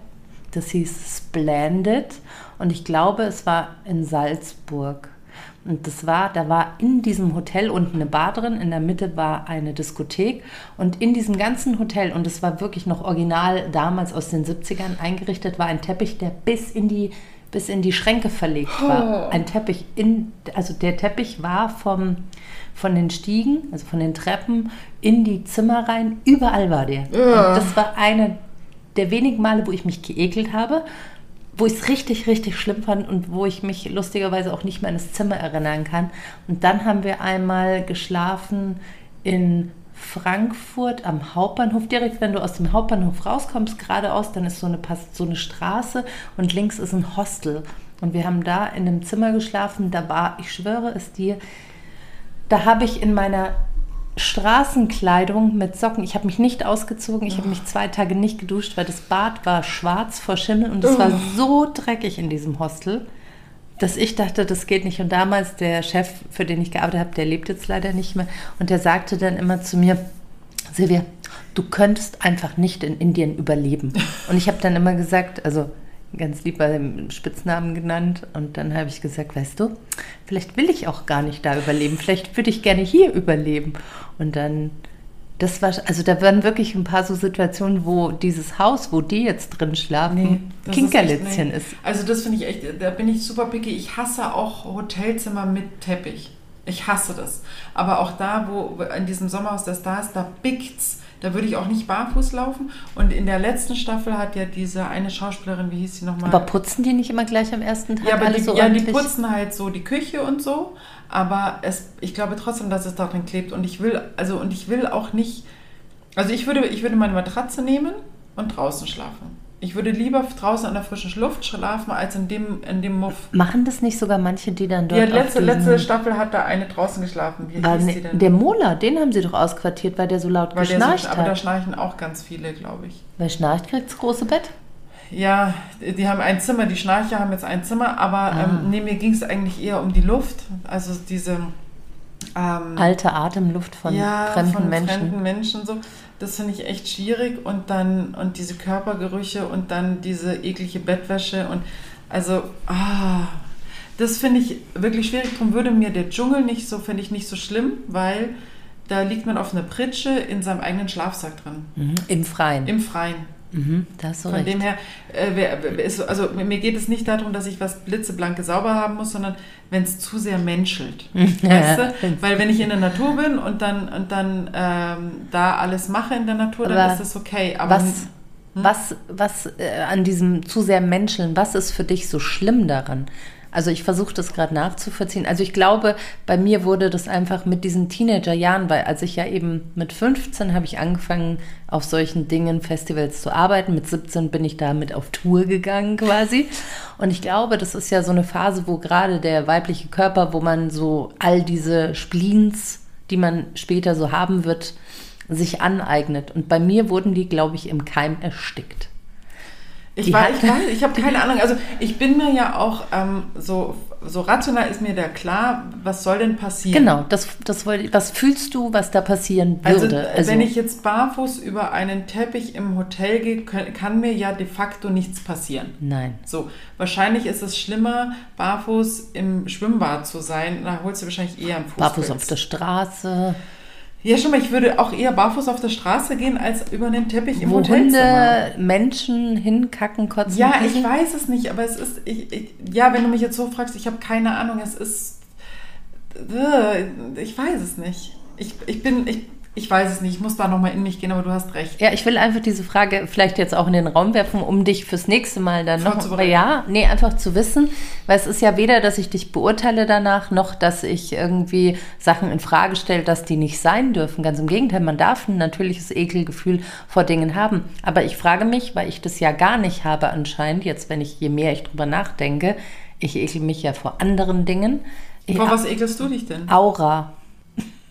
das hieß Splendid und ich glaube, es war in Salzburg. Und das war, da war in diesem Hotel unten eine Bar drin, in der Mitte war eine Diskothek und in diesem ganzen Hotel, und es war wirklich noch original damals aus den 70ern eingerichtet, war ein Teppich, der bis in die, bis in die Schränke verlegt war. Oh. Ein Teppich in, also der Teppich war vom, von den Stiegen, also von den Treppen in die Zimmer rein, überall war der. Und das war eine der wenigen Male, wo ich mich geekelt habe wo ich es richtig, richtig schlimm fand und wo ich mich lustigerweise auch nicht mehr an das Zimmer erinnern kann. Und dann haben wir einmal geschlafen in Frankfurt am Hauptbahnhof. Direkt, wenn du aus dem Hauptbahnhof rauskommst, geradeaus, dann ist so eine, so eine Straße und links ist ein Hostel. Und wir haben da in einem Zimmer geschlafen. Da war, ich schwöre es dir, da habe ich in meiner Straßenkleidung mit Socken. Ich habe mich nicht ausgezogen. Ich habe mich zwei Tage nicht geduscht, weil das Bad war schwarz vor Schimmel und es war so dreckig in diesem Hostel, dass ich dachte, das geht nicht. Und damals der Chef, für den ich gearbeitet habe, der lebt jetzt leider nicht mehr und der sagte dann immer zu mir, Silvia, du könntest einfach nicht in Indien überleben. Und ich habe dann immer gesagt, also ganz lieb bei dem Spitznamen genannt. Und dann habe ich gesagt, weißt du, vielleicht will ich auch gar nicht da überleben. Vielleicht würde ich gerne hier überleben. Und dann, das war, also da waren wirklich ein paar so Situationen, wo dieses Haus, wo die jetzt drin schlafen, nee, Kinkerlitzchen ist, ist, Also das finde ich echt, da bin ich super picky. Ich hasse auch Hotelzimmer mit Teppich. Ich hasse das. Aber auch da, wo in diesem Sommerhaus das da ist, da pickt's da würde ich auch nicht barfuß laufen. Und in der letzten Staffel hat ja diese eine Schauspielerin, wie hieß sie nochmal? Aber putzen die nicht immer gleich am ersten Tag? Ja, aber die, so ja, die putzen halt so die Küche und so. Aber es, ich glaube trotzdem, dass es darin klebt. Und ich will, also und ich will auch nicht. Also ich würde, ich würde meine Matratze nehmen und draußen schlafen. Ich würde lieber draußen an der frischen Luft schlafen, als in dem, in dem Muff. Machen das nicht sogar manche, die dann dort. Ja, letzte, letzte Staffel hat da eine draußen geschlafen. Wie hieß ne, denn? Der Mola, den haben sie doch ausquartiert, weil der so laut weil geschnarcht so, hat. Aber da schnarchen auch ganz viele, glaube ich. Wer schnarcht, kriegt das große Bett? Ja, die haben ein Zimmer, die Schnarcher haben jetzt ein Zimmer, aber ah. ähm, nee, mir ging es eigentlich eher um die Luft. Also diese. Ähm, Alte Atemluft von ja, fremden von Menschen. Fremden Menschen so. Das finde ich echt schwierig. Und dann, und diese Körpergerüche und dann diese eklige Bettwäsche und also, ah, das finde ich wirklich schwierig. Darum würde mir der Dschungel nicht so, finde ich nicht so schlimm, weil da liegt man auf einer Pritsche in seinem eigenen Schlafsack drin. Mhm. Im Freien. Im Freien. Mhm, das so Von recht. dem her, äh, ist, also mir geht es nicht darum, dass ich was blitzeblanke sauber haben muss, sondern wenn es zu sehr menschelt. *laughs* weißt du? Weil wenn ich in der Natur bin und dann, und dann ähm, da alles mache in der Natur, dann ist das okay. Aber was, hm? was, was äh, an diesem zu sehr menscheln, was ist für dich so schlimm daran? Also ich versuche das gerade nachzuvollziehen. Also ich glaube, bei mir wurde das einfach mit diesen Teenagerjahren, weil als ich ja eben mit 15 habe ich angefangen, auf solchen Dingen, Festivals zu arbeiten. Mit 17 bin ich damit auf Tour gegangen quasi. Und ich glaube, das ist ja so eine Phase, wo gerade der weibliche Körper, wo man so all diese Spleens, die man später so haben wird, sich aneignet. Und bei mir wurden die, glaube ich, im Keim erstickt. Ich, war, ich, weiß, ich habe keine Ahnung. Also ich bin mir ja auch ähm, so, so rational ist mir da klar, was soll denn passieren? Genau, das, das was fühlst du, was da passieren also, würde? Also, also wenn ich jetzt barfuß über einen Teppich im Hotel gehe, kann, kann, mir ja de facto nichts passieren. Nein. So, wahrscheinlich ist es schlimmer, barfuß im Schwimmbad zu sein. Da holst du wahrscheinlich eher einen Fuß. Barfuß auf der Straße. Ja, schon mal, ich würde auch eher barfuß auf der Straße gehen, als über den Teppich im Wo Hotelzimmer. Hunde Menschen hinkacken, kotzen. Ja, ich weiß es nicht, aber es ist, ich, ich, ja, wenn du mich jetzt so fragst, ich habe keine Ahnung, es ist, äh, ich weiß es nicht. Ich, ich bin, ich, Ich weiß es nicht, ich muss da nochmal in mich gehen, aber du hast recht. Ja, ich will einfach diese Frage vielleicht jetzt auch in den Raum werfen, um dich fürs nächste Mal dann noch. Ja, nee, einfach zu wissen, weil es ist ja weder, dass ich dich beurteile danach, noch dass ich irgendwie Sachen in Frage stelle, dass die nicht sein dürfen. Ganz im Gegenteil, man darf ein natürliches Ekelgefühl vor Dingen haben. Aber ich frage mich, weil ich das ja gar nicht habe anscheinend, jetzt wenn ich, je mehr ich drüber nachdenke, ich ekel mich ja vor anderen Dingen. Vor was ekelst du dich denn? Aura.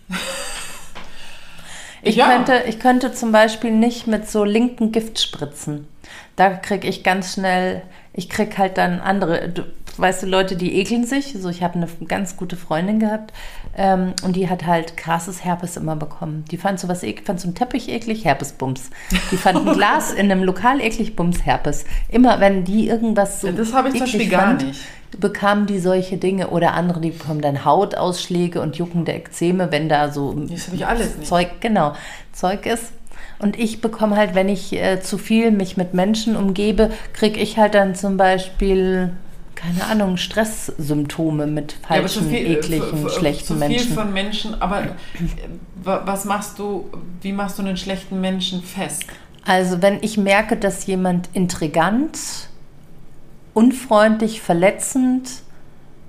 *laughs* Ich, ja. könnte, ich könnte zum Beispiel nicht mit so linken Giftspritzen. Da kriege ich ganz schnell, ich kriege halt dann andere, weißt du, Leute, die ekeln sich. So, ich habe eine ganz gute Freundin gehabt ähm, und die hat halt krasses Herpes immer bekommen. Die fand sowas eklig, fand so einen Teppich eklig, Herpesbums. Die fand ein *laughs* Glas in einem Lokal eklig, Bums, Herpes. Immer wenn die irgendwas so. Ja, das habe ich zum Beispiel gar nicht bekamen die solche Dinge oder andere, die bekommen dann Hautausschläge und juckende Ekzeme, wenn da so alles nicht. Zeug, genau, Zeug ist. Und ich bekomme halt, wenn ich äh, zu viel mich mit Menschen umgebe, kriege ich halt dann zum Beispiel, keine Ahnung, Stresssymptome mit falschen, ja, viel, ekligen, schlechten zu Menschen. Viel von Menschen, aber äh, was machst du, wie machst du einen schlechten Menschen fest? Also wenn ich merke, dass jemand intrigant unfreundlich, verletzend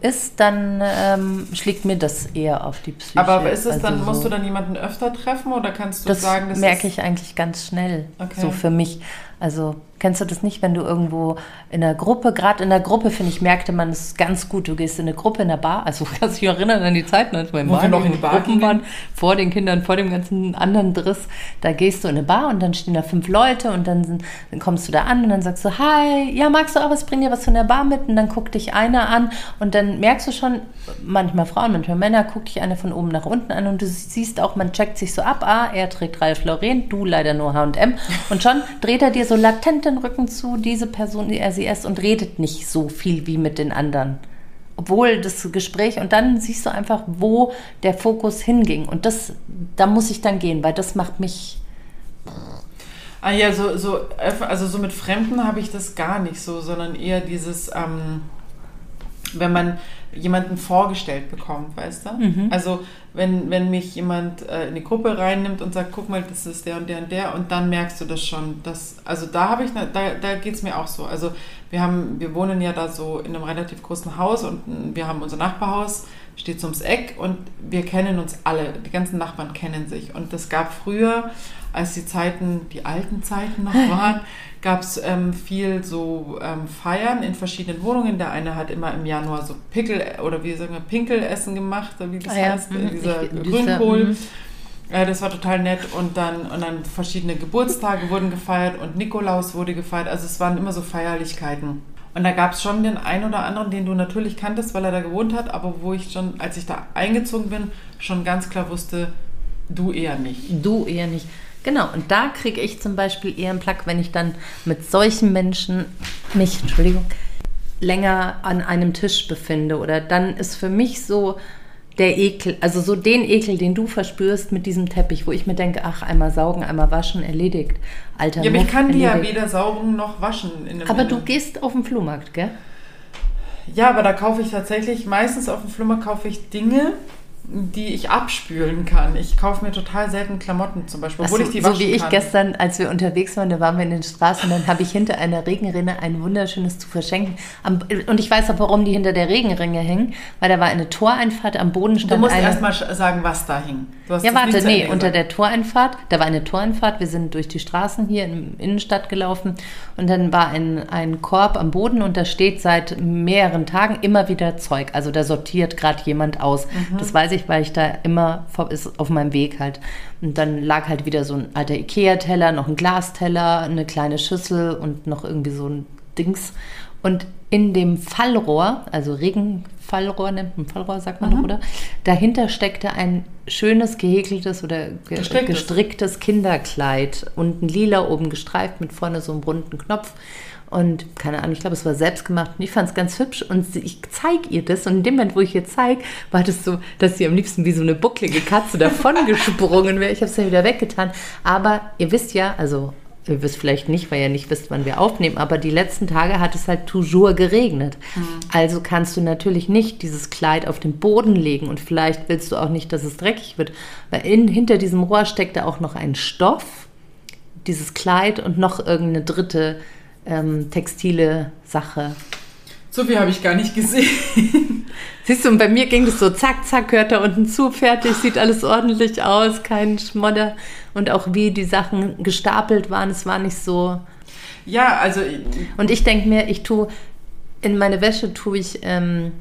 ist, dann ähm, schlägt mir das eher auf die Psyche. Aber ist es also dann, musst du dann jemanden öfter treffen oder kannst du das sagen, das merke ich eigentlich ganz schnell. Okay. So für mich. Also kennst du das nicht, wenn du irgendwo in der Gruppe, gerade in der Gruppe, finde ich, merkte man es ganz gut. Du gehst in eine Gruppe in der Bar, also *laughs* kannst dich erinnern an die Zeiten, als wir im Bar noch in die Bar Gruppen waren, vor den Kindern, vor dem ganzen anderen Driss. Da gehst du in eine Bar und dann stehen da fünf Leute und dann, dann kommst du da an und dann sagst du, hi, ja, magst du auch was, bring dir was von der Bar mit? Und dann guckt dich einer an und dann merkst du schon, manchmal Frauen, manchmal Männer, guckt dich einer von oben nach unten an und du siehst auch, man checkt sich so ab, ah, er trägt Ralf Lauren, du leider nur H&M und schon dreht er dir so latent den Rücken zu, diese Person, die RCS, und redet nicht so viel wie mit den anderen. Obwohl das Gespräch, und dann siehst du einfach, wo der Fokus hinging. Und das, da muss ich dann gehen, weil das macht mich. Ah ja, so, so, also so mit Fremden habe ich das gar nicht so, sondern eher dieses, ähm, wenn man jemanden vorgestellt bekommt, weißt du? Mhm. Also wenn, wenn mich jemand äh, in die Gruppe reinnimmt und sagt, guck mal, das ist der und der und der und dann merkst du das schon. Dass, also da habe ich, da, da geht es mir auch so. Also wir haben, wir wohnen ja da so in einem relativ großen Haus und wir haben unser Nachbarhaus, steht so ums Eck und wir kennen uns alle, die ganzen Nachbarn kennen sich. Und das gab früher, als die Zeiten, die alten Zeiten noch *laughs* waren, gab es ähm, viel so ähm, Feiern in verschiedenen Wohnungen. Der eine hat immer im Januar so Pickel oder wie sagen wir Pinkelessen gemacht, wie das ah, heißt. Mhm. dieser ich, Grünkohl. Mhm. Äh, das war total nett und dann, und dann verschiedene Geburtstage wurden gefeiert und Nikolaus wurde gefeiert. Also es waren immer so Feierlichkeiten. Und da gab es schon den einen oder anderen, den du natürlich kanntest, weil er da gewohnt hat, aber wo ich schon, als ich da eingezogen bin, schon ganz klar wusste, du eher nicht. Du eher nicht. Genau, und da kriege ich zum Beispiel eher einen Plack, wenn ich dann mit solchen Menschen mich, Entschuldigung, länger an einem Tisch befinde. Oder dann ist für mich so der Ekel, also so den Ekel, den du verspürst mit diesem Teppich, wo ich mir denke, ach, einmal saugen, einmal waschen, erledigt. Alter, ja, aber ich kann die ja weder saugen noch waschen. aber du gehst auf den Flohmarkt, gell? Ja, aber da kaufe ich tatsächlich, meistens auf dem Flohmarkt kaufe ich Dinge, die ich abspülen kann. Ich kaufe mir total selten Klamotten zum Beispiel, obwohl so, ich die waschen So wie ich kann. gestern, als wir unterwegs waren, da waren wir in den Straßen, dann habe ich hinter einer Regenrinne ein wunderschönes zu verschenken. Und ich weiß auch, warum die hinter der Regenrinne hängen, weil da war eine Toreinfahrt, am Boden stand Du musst eine... erstmal sagen, was da hing. Ja, warte, nee, unter der Toreinfahrt, da war eine Toreinfahrt, wir sind durch die Straßen hier in der Innenstadt gelaufen und dann war ein, ein Korb am Boden und da steht seit mehreren Tagen immer wieder Zeug. Also da sortiert gerade jemand aus. Mhm. Das weiß ich ich, weil ich da immer ist auf meinem Weg halt. Und dann lag halt wieder so ein alter Ikea-Teller, noch ein Glasteller, eine kleine Schüssel und noch irgendwie so ein Dings. Und in dem Fallrohr, also Regenfallrohr, nennt man Fallrohr, sagt man mhm. noch, oder? Dahinter steckte ein schönes gehäkeltes oder ge gestricktes. gestricktes Kinderkleid und ein lila oben gestreift mit vorne so einem runden Knopf. Und keine Ahnung, ich glaube, es war selbst gemacht und ich fand es ganz hübsch und ich zeige ihr das. Und in dem Moment, wo ich ihr zeige, war das so, dass sie am liebsten wie so eine bucklige Katze davon *laughs* gesprungen wäre. Ich habe es ja wieder weggetan. Aber ihr wisst ja, also ihr wisst vielleicht nicht, weil ihr nicht wisst, wann wir aufnehmen, aber die letzten Tage hat es halt toujours geregnet. Mhm. Also kannst du natürlich nicht dieses Kleid auf den Boden legen und vielleicht willst du auch nicht, dass es dreckig wird, weil in, hinter diesem Rohr steckt da auch noch ein Stoff, dieses Kleid und noch irgendeine dritte ähm, textile Sache. So viel habe ich gar nicht gesehen. Siehst du, und bei mir ging das so, zack, zack, hört da unten zu, fertig, sieht alles ordentlich aus, kein Schmodder. Und auch wie die Sachen gestapelt waren, es war nicht so. Ja, also. Und ich denke mir, ich tue, in meine Wäsche tue ich ähm,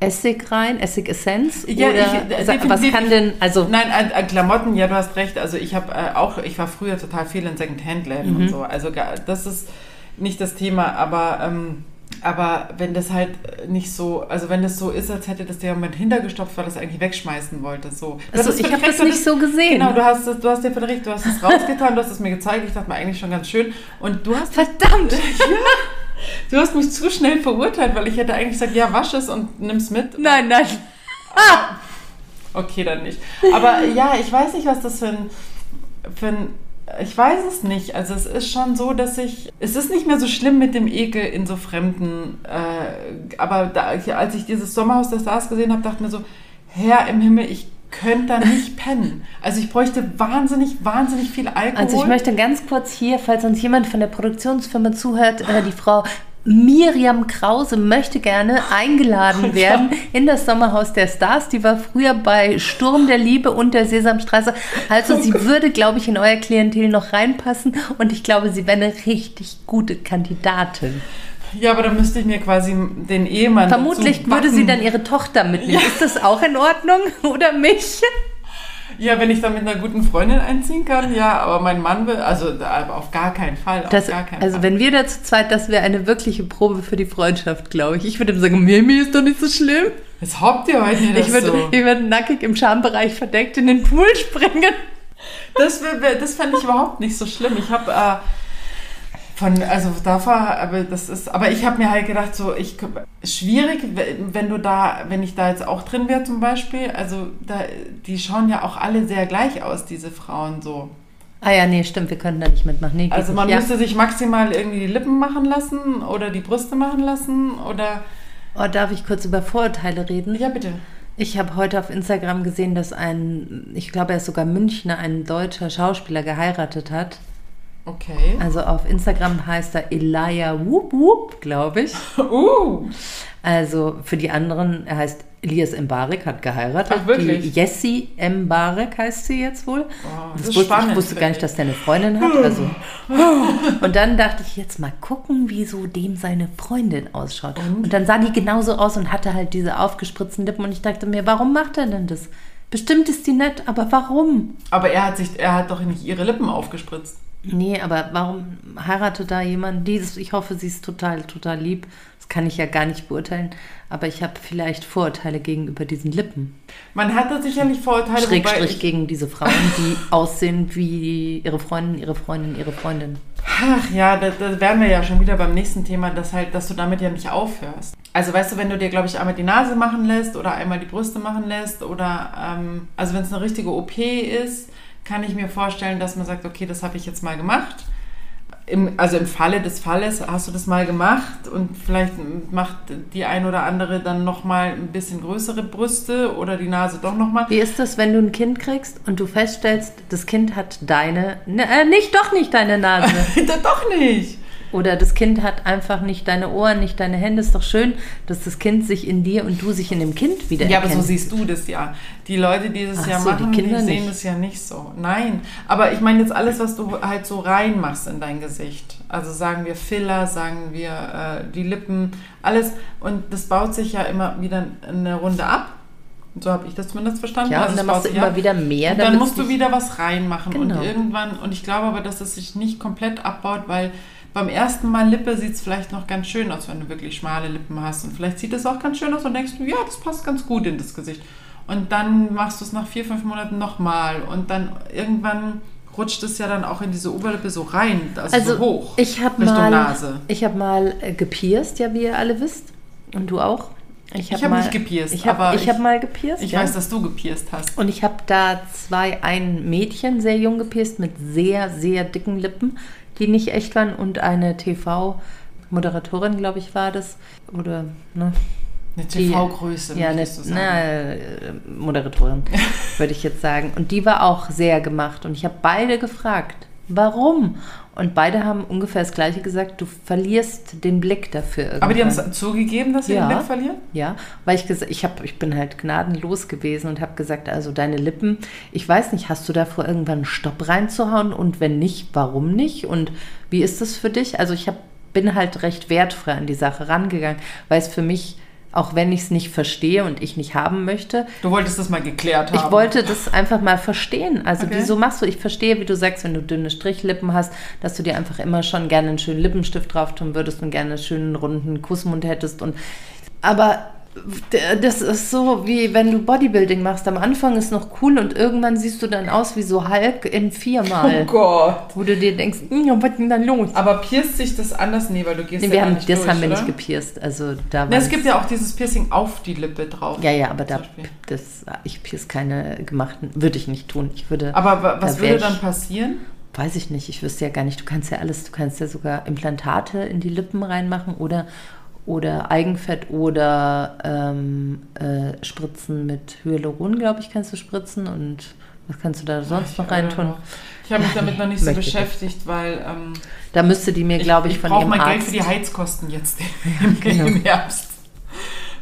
Essig rein, Essig-Essenz? Ja, oder ich, was kann denn, also... Nein, an, an, Klamotten, ja, du hast recht. Also ich habe äh, auch, ich war früher total viel in Second-Hand-Läden mhm. und so. Also das ist nicht das Thema, aber... Ähm, aber wenn das halt nicht so, also wenn das so ist, als hätte das der Moment hintergestopft, weil das eigentlich wegschmeißen wollte. So. Also ich habe das nicht so gesehen. Genau, du hast, das, du hast dir recht, du hast es rausgetan, du hast es mir gezeigt, ich dachte mir eigentlich schon ganz schön. Und du hast. Verdammt! *laughs* ja, du hast mich zu schnell verurteilt, weil ich hätte eigentlich gesagt, ja, wasch es und nimm es mit. Nein, nein. Ah. Okay, dann nicht. Aber ja, ich weiß nicht, was das für ein, für ein ich weiß es nicht. Also es ist schon so, dass ich, es ist nicht mehr so schlimm mit dem Ekel in so Fremden. Äh, aber da, als ich dieses Sommerhaus der Stars gesehen habe, dachte ich mir so, Herr im Himmel, ich könnte da nicht pennen. Also ich bräuchte wahnsinnig, wahnsinnig viel Alkohol. Also ich möchte ganz kurz hier, falls uns jemand von der Produktionsfirma zuhört, äh, die Frau Miriam Krause möchte gerne eingeladen *laughs* werden in das Sommerhaus der Stars. Die war früher bei Sturm der Liebe und der Sesamstraße. Also sie würde, glaube ich, in euer Klientel noch reinpassen und ich glaube, sie wäre eine richtig gute Kandidatin. Ja, aber dann müsste ich mir quasi den Ehemann. Vermutlich würde sie dann ihre Tochter mitnehmen. Ja. Ist das auch in Ordnung? *laughs* Oder mich? Ja, wenn ich da mit einer guten Freundin einziehen kann, ja, aber mein Mann will, also auf gar keinen Fall. Das, gar keinen also Fall. wenn wir da zu zweit, das wäre eine wirkliche Probe für die Freundschaft, glaube ich. Ich würde ihm sagen, Mimi ist doch nicht so schlimm. Was habt ihr heute nicht ich würde, so? Ich würde nackig im Schambereich verdeckt in den Pool springen. Das, das fände ich überhaupt nicht so schlimm. Ich habe... Äh, von, also davor, aber das ist, aber ich habe mir halt gedacht, so, ich, schwierig, wenn du da, wenn ich da jetzt auch drin wäre zum Beispiel, also da, die schauen ja auch alle sehr gleich aus, diese Frauen so. Ah ja, nee, stimmt, wir können da nicht mitmachen. Nee, also man nicht. müsste sich maximal irgendwie die Lippen machen lassen oder die Brüste machen lassen oder... Oh, darf ich kurz über Vorurteile reden? Ja, bitte. Ich habe heute auf Instagram gesehen, dass ein, ich glaube, er ist sogar Münchner, ein deutscher Schauspieler geheiratet hat. Okay. Also auf Instagram heißt er Elia Whoop Whoop, glaube ich. *laughs* Uh. Also für die anderen, er heißt Elias Mbarek, hat geheiratet. Ach, wirklich? Die Jessie Mbarek heißt sie jetzt wohl. Oh, das das ist wusste, spannend, ich wusste gar nicht, ich. dass der eine Freundin hat. Also. *laughs* Und dann dachte ich, jetzt mal gucken, wie so dem seine Freundin ausschaut. Und? und dann sah die genauso aus und hatte halt diese aufgespritzten Lippen. Und ich dachte mir, warum macht er denn das? Bestimmt ist die nett, aber warum? Aber er hat sich, er hat doch nicht ihre Lippen aufgespritzt. Nee, aber warum heiratet da jemand? Dieses, ich hoffe, sie ist total, total lieb. Das kann ich ja gar nicht beurteilen. Aber ich habe vielleicht Vorurteile gegenüber diesen Lippen. Man hatte sicherlich Vorurteile. Schrägstrich ich, gegen diese Frauen, die *laughs* aussehen wie ihre Freundin, ihre Freundin, ihre Freundin. Ach ja, da, da wären wir ja schon wieder beim nächsten Thema, dass halt, dass du damit ja nicht aufhörst. Also weißt du, wenn du dir, glaube ich, einmal die Nase machen lässt oder einmal die Brüste machen lässt oder ähm, also wenn es eine richtige OP ist, kann ich mir vorstellen, dass man sagt, okay, das habe ich jetzt mal gemacht. Im, also im Falle des Falles hast du das mal gemacht und vielleicht macht die ein oder andere dann nochmal ein bisschen größere Brüste oder die Nase doch nochmal. Wie ist das, wenn du ein Kind kriegst und du feststellst, das Kind hat deine, ne, äh, nicht, doch nicht deine Nase. *laughs* doch nicht. Oder das Kind hat einfach nicht deine Ohren, nicht deine Hände. Ist doch schön, dass das Kind sich in dir und du sich in dem Kind wieder Ja, aber so siehst du das ja. Die Leute, die das Ach ja so, machen, die, die sehen nicht. das ja nicht so. Nein, aber ich meine jetzt alles, was du halt so reinmachst in dein Gesicht. Also sagen wir Filler, sagen wir äh, die Lippen, alles. Und das baut sich ja immer wieder eine Runde ab. So habe ich das zumindest verstanden. Ja, also und dann machst du immer ab. wieder mehr. Und dann musst du wieder was reinmachen. Genau. Und irgendwann, und ich glaube aber, dass es sich nicht komplett abbaut, weil beim ersten Mal Lippe sieht es vielleicht noch ganz schön aus, wenn du wirklich schmale Lippen hast. Und vielleicht sieht es auch ganz schön aus und denkst du, ja, das passt ganz gut in das Gesicht. Und dann machst du es nach vier, fünf Monaten nochmal. Und dann irgendwann rutscht es ja dann auch in diese Oberlippe so rein, also, also so hoch. Ich habe mal, Nase. Ich habe mal äh, gepierst, ja, wie ihr alle wisst. Und du auch. Ich habe hab nicht gepierst, ich hab, aber ich, ich habe mal gepierst. Ich ja. weiß, dass du gepierst hast. Und ich habe da zwei, ein Mädchen sehr jung gepierst mit sehr, sehr dicken Lippen die nicht echt waren und eine TV-Moderatorin, glaube ich, war das. Oder, ne? Eine TV-Größe, ja, eine, na, äh, Moderatorin, *laughs* würde ich jetzt sagen. Und die war auch sehr gemacht. Und ich habe beide gefragt, warum? Und beide haben ungefähr das Gleiche gesagt, du verlierst den Blick dafür irgendwann. Aber die haben es zugegeben, dass sie Ja. den Blick verlieren? Ja, weil ich gesagt, ich habe, ich bin halt gnadenlos gewesen und habe gesagt, also deine Lippen, ich weiß nicht, hast du davor irgendwann einen Stopp reinzuhauen und wenn nicht, warum nicht? Und wie ist das für dich? Also ich hab, bin halt recht wertfrei an die Sache rangegangen, weil es für mich, auch wenn ich es nicht verstehe und ich nicht haben möchte, Du wolltest das mal geklärt haben. ich wollte das einfach mal verstehen. Also Okay. wieso machst du? Ich verstehe, wie du sagst, wenn du dünne Strichlippen hast, dass du dir einfach immer schon gerne einen schönen Lippenstift drauf tun würdest und gerne einen schönen runden Kussmund hättest. Und aber das ist so, wie wenn du Bodybuilding machst. Am Anfang ist noch cool und irgendwann siehst du dann aus wie so Hulk in viermal. Oh Gott. Wo du dir denkst, "Hm, was ist denn da los? Aber pierst sich das anders? Nee, weil du gehst Nee, ja wir haben, nicht das durch, haben wir oder? nicht gepierst. Also da Na, es gibt ja auch dieses Piercing auf die Lippe drauf. ja, ja, aber da, das, ich pierce keine gemachten, würde ich nicht tun. Ich würde. Aber wa- was da würde dann passieren? Weiß ich nicht, ich wüsste ja gar nicht. Du kannst ja alles, du kannst ja sogar Implantate in die Lippen reinmachen oder, oder Eigenfett oder ähm, äh, Spritzen mit Hyaluron, glaube ich, kannst du spritzen und was kannst du da sonst Ich- noch reintun? Ich habe mich damit noch nicht so ich beschäftigt, weil ähm, Da müsste die mir, glaube ich, von brauche ihrem mal Geld Arzt. für die Heizkosten jetzt *laughs* im, Genau. im Herbst.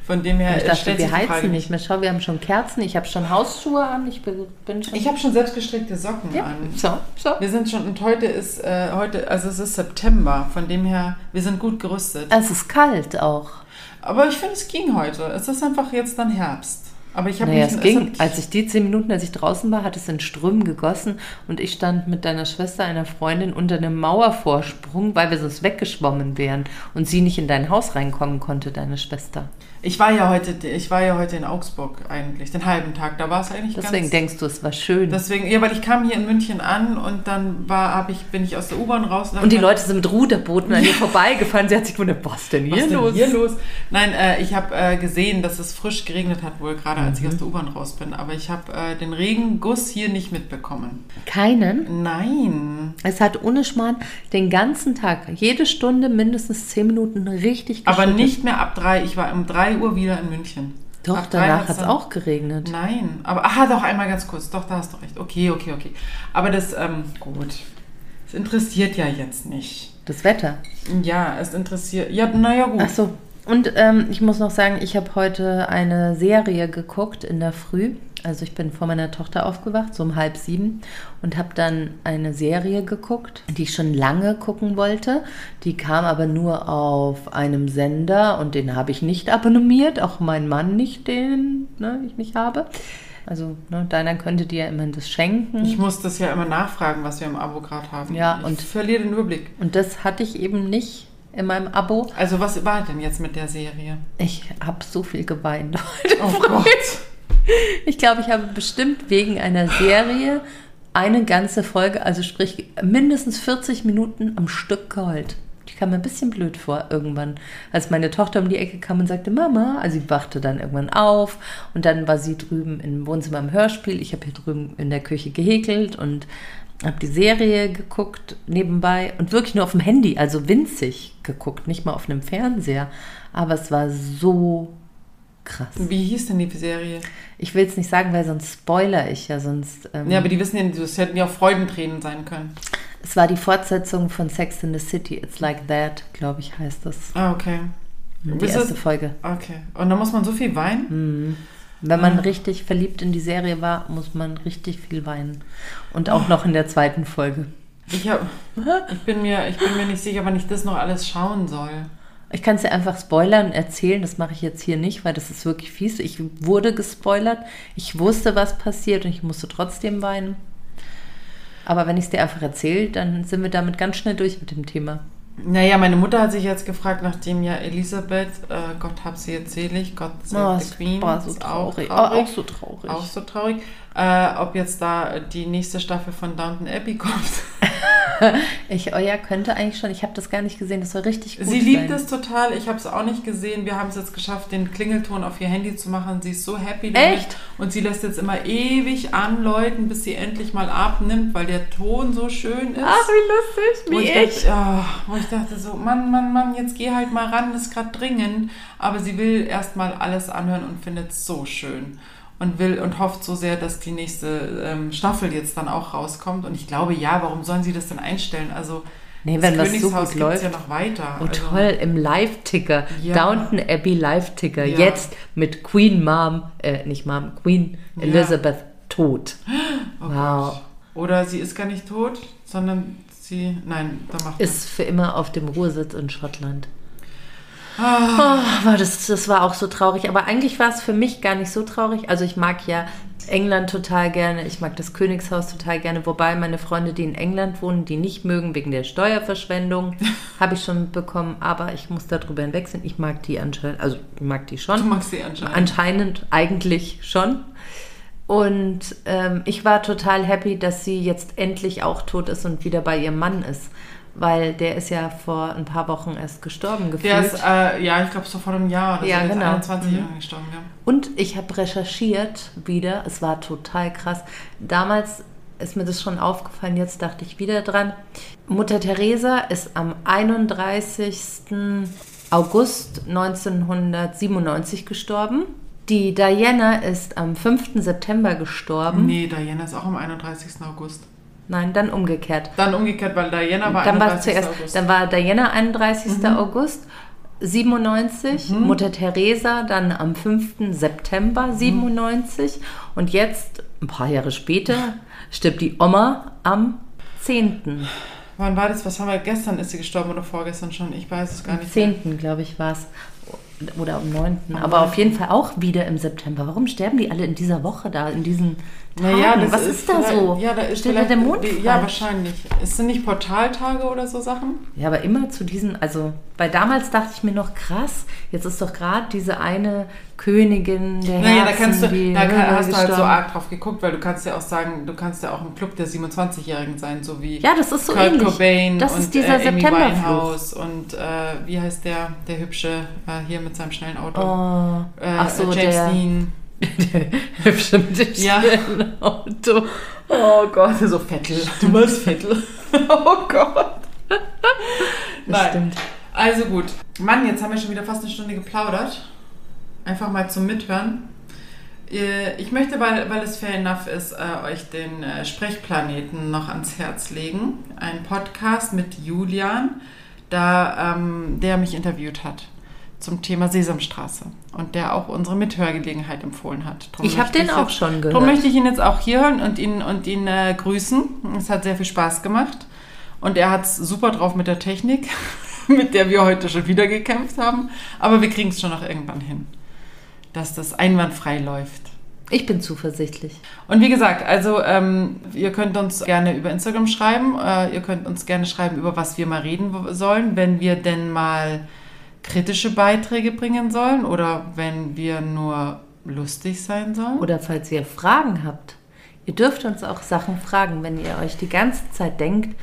Von dem her ich dachte, wir die Frage heizen nicht mehr. Schau, wir haben schon Kerzen, ich habe schon Hausschuhe an, ich bin, schon. Ich habe schon selbstgestrickte Socken ja, an. so, so. Wir sind schon, und heute ist, äh, heute, also es ist September, von dem her, wir sind gut gerüstet. Es ist kalt auch. Aber ich finde, es ging heute. Es ist einfach jetzt dann Herbst. Aber ich habe Naja, mich- es ging. hat- Als ich die zehn Minuten, als ich draußen war, hat es in Strömen gegossen und ich stand mit deiner Schwester, einer Freundin, unter einem Mauervorsprung, weil wir sonst weggeschwommen wären und sie nicht in dein Haus reinkommen konnte, deine Schwester. Ich war ja heute, ich war ja heute in Augsburg eigentlich, den halben Tag. Da war es eigentlich Deswegen ganz. denkst du, es war schön. Deswegen, ja, weil ich kam hier in München an und dann war, hab ich, bin ich aus der U-Bahn raus. und die hab- Leute sind mit Ruderbooten an ihr *laughs* vorbeigefahren. Sie hat sich gewundert, was denn hier Was denn los? hier los? Nein, äh, ich habe äh, gesehen, dass es frisch geregnet hat, wohl gerade als Mhm. ich aus der U-Bahn raus bin. Aber ich habe äh, den Regenguss hier nicht mitbekommen. Keinen. Nein. Es hat ohne Schmarrn den ganzen Tag, jede Stunde mindestens zehn Minuten richtig Aber geschüttet. nicht mehr ab drei. Ich war um drei Uhr wieder in München. Doch, Ab danach hat es auch geregnet. Nein, aber aha, doch einmal ganz kurz. Doch, da hast du recht. Okay, okay, okay. Aber das, ähm, gut. Es interessiert ja jetzt nicht. Das Wetter. Ja, es interessiert. Ja, naja, gut. Ach so. Und ähm, ich muss noch sagen, ich habe heute eine Serie geguckt in der Früh. Also ich bin vor meiner Tochter aufgewacht, so um halb sieben, und habe dann eine Serie geguckt, die ich schon lange gucken wollte. Die kam aber nur auf einem Sender und den habe ich nicht abonniert, auch mein Mann nicht, den ne, ich nicht habe. Also ne, deiner könnte dir ja immerhin das schenken. Ich muss das ja immer nachfragen, was wir im Abo gerade haben. Ja, ich und- verliere den Überblick. und das hatte ich eben nicht in meinem Abo. Also, was war denn jetzt mit der Serie? Ich habe so viel geweint *laughs* heute. Oh. Gott. *laughs* Ich glaube, ich habe bestimmt wegen einer Serie eine ganze Folge, also sprich mindestens 40 Minuten am Stück geheult. Ich kam mir ein bisschen blöd vor irgendwann, als meine Tochter um die Ecke kam und sagte, Mama, also sie wachte dann irgendwann auf und dann war sie drüben im Wohnzimmer im Hörspiel. Ich habe hier drüben in der Küche gehäkelt und habe die Serie geguckt nebenbei und wirklich nur auf dem Handy, also winzig geguckt, nicht mal auf einem Fernseher. Aber es war so krass. Wie hieß denn die Serie? Ich will es nicht sagen, weil sonst spoiler ich ja sonst. Ähm, Ja, aber die wissen ja, das hätten ja auch Freudentränen sein können. es war die Fortsetzung von Sex in the City. It's like that, glaube ich, heißt das. Ah, okay. Die Ist erste es- Folge. Okay. Und da muss man so viel weinen? Wenn man Ah. richtig verliebt in die Serie war, muss man richtig viel weinen. Und auch noch in der zweiten Folge. Ich, hab, ich, bin mir, ich bin mir nicht sicher, wann ich das noch alles schauen soll. Ich kann es dir einfach spoilern und erzählen. Das mache ich jetzt hier nicht, weil das ist wirklich fies. Ich wurde gespoilert. Ich wusste, was passiert und ich musste trotzdem weinen. Aber wenn ich es dir einfach erzähle, dann sind wir damit ganz schnell durch mit dem Thema. Naja, meine Mutter hat sich jetzt gefragt, nachdem ja Elisabeth, äh, Gott hab sie jetzt selig, Gott save the Queen, war so ist traurig. Auch, traurig, Auch so traurig. auch so traurig, äh, ob jetzt da die nächste Staffel von Downton Abbey kommt. *laughs* *laughs* ich, oh ja, könnte eigentlich schon. Ich habe das gar nicht gesehen. Das soll richtig gut Sie liebt sein. es total. Ich habe es auch nicht gesehen. Wir haben es jetzt geschafft, den Klingelton auf ihr Handy zu machen. Sie ist so happy damit. Echt? Und sie lässt jetzt immer ewig anläuten, bis sie endlich mal abnimmt, weil der Ton so schön ist. Ach, wie lustig, wie ich, ich. Dachte, ja, wo ich dachte so, Mann, Mann, Mann, jetzt geh halt mal ran, ist gerade dringend. Aber sie will erstmal alles anhören und findet es so schön. Und will und hofft so sehr, dass die nächste ähm, Staffel jetzt dann auch rauskommt. Und ich glaube, ja, warum sollen sie das denn einstellen? Also Nee, wenn das so Königshaus gut gibt's läuft. ja noch weiter. Oh, also, toll, im Live-Ticker. Ja. Downton Abbey Live-Ticker. Ja. Jetzt mit Queen Mom, äh, nicht Mom, Queen Ja. Elizabeth tot. *gasps* Oh Wow. Gott. Oder sie ist gar nicht tot, sondern sie. Nein, da macht Ist für immer auf dem Ruhrsitz in Schottland. Oh, war das, das war auch so traurig. Aber eigentlich war es für mich gar nicht so traurig. Also ich mag ja England total gerne. Ich mag das Königshaus total gerne. Wobei meine Freunde, die in England wohnen, die nicht mögen wegen der Steuerverschwendung, *laughs* habe ich schon mitbekommen. Aber ich muss darüber hinwegsehen. Ich mag die anscheinend, also ich mag die schon. Du magst sie anscheinend. Anscheinend eigentlich schon. Und ähm, ich war total happy, dass sie jetzt endlich auch tot ist und wieder bei ihrem Mann ist. Weil der ist ja vor ein paar Wochen erst gestorben gefühlt. Der ist, äh, ja, ich glaube, so vor einem Jahr oder Ja, so. Genau. 21 Mhm. Jahre gestorben, ja. Und ich habe recherchiert wieder. Es war total krass. Damals ist mir das schon aufgefallen, jetzt dachte ich wieder dran. Mutter Teresa ist am 31. August 1997 gestorben. Die Diana ist am 5. September gestorben. Nee, Diana ist auch am 31. August. Nein, dann umgekehrt. Dann umgekehrt, weil Diana war Dann war 31. zuerst, August. dann war Diana 31. August 97, Mutter Teresa dann am 5. September 97 und jetzt, ein paar Jahre später, stirbt die Oma am 10. Wann war das? Was haben wir? Gestern ist sie gestorben oder vorgestern schon? Ich weiß es gar nicht. mehr. 10. glaube ich war es. Oder am 9. Aber auf jeden Fall auch wieder im September. Warum sterben die alle in dieser Woche da, in diesen Tagen? Naja, das Was ist, ist, da so? Ja, da ist Steht da der Mond die- Ja, falsch? wahrscheinlich. Es sind nicht Portaltage oder so Sachen? Ja, aber immer zu diesen, also, weil damals dachte ich mir noch krass, jetzt ist doch gerade diese eine Königin der Naja, da Herzen, kannst du, die da kann, äh, hast du halt so gestorben. arg drauf geguckt, weil du kannst ja auch sagen, du kannst ja auch im Club der 27-Jährigen sein, so wie Ja, das ist so Kurt ähnlich. Cobain das und ist dieser äh, Amy. Winehouse und äh, wie heißt der, der hübsche äh, hier mit seinem schnellen Auto? Oh, Äh, ach so, James der Dean. *laughs* hübsche mit dem Ja. schnellen Auto. Oh Gott, so Vettel. *laughs* Du meinst Vettel. *laughs* oh Gott. Das Nein. stimmt. Also gut. Mann, jetzt haben wir schon wieder fast eine Stunde geplaudert. Einfach mal zum Mithören. Äh, Ich möchte, weil, weil es fair enough ist, äh, euch den äh, Sprechplaneten noch ans Herz legen. Ein Podcast mit Julian, da, ähm, der mich interviewt hat zum Thema Sesamstraße und der auch unsere Mithörgelegenheit empfohlen hat. Drum Ich habe den auch jetzt- schon Darum gehört. möchte ich ihn jetzt auch hier hören und ihn, und ihn äh, grüßen. Es hat sehr viel Spaß gemacht. Und er hat es super drauf mit der Technik, *laughs* mit der wir heute schon wieder gekämpft haben. Aber wir kriegen es schon noch irgendwann hin, dass das einwandfrei läuft. Ich bin zuversichtlich. Und wie gesagt, also ähm, ihr könnt uns gerne über Instagram schreiben. Äh, ihr könnt uns gerne schreiben, über was wir mal reden sollen, wenn wir denn mal kritische Beiträge bringen sollen oder wenn wir nur lustig sein sollen. Oder falls ihr Fragen habt, ihr dürft uns auch Sachen fragen, wenn ihr euch die ganze Zeit denkt,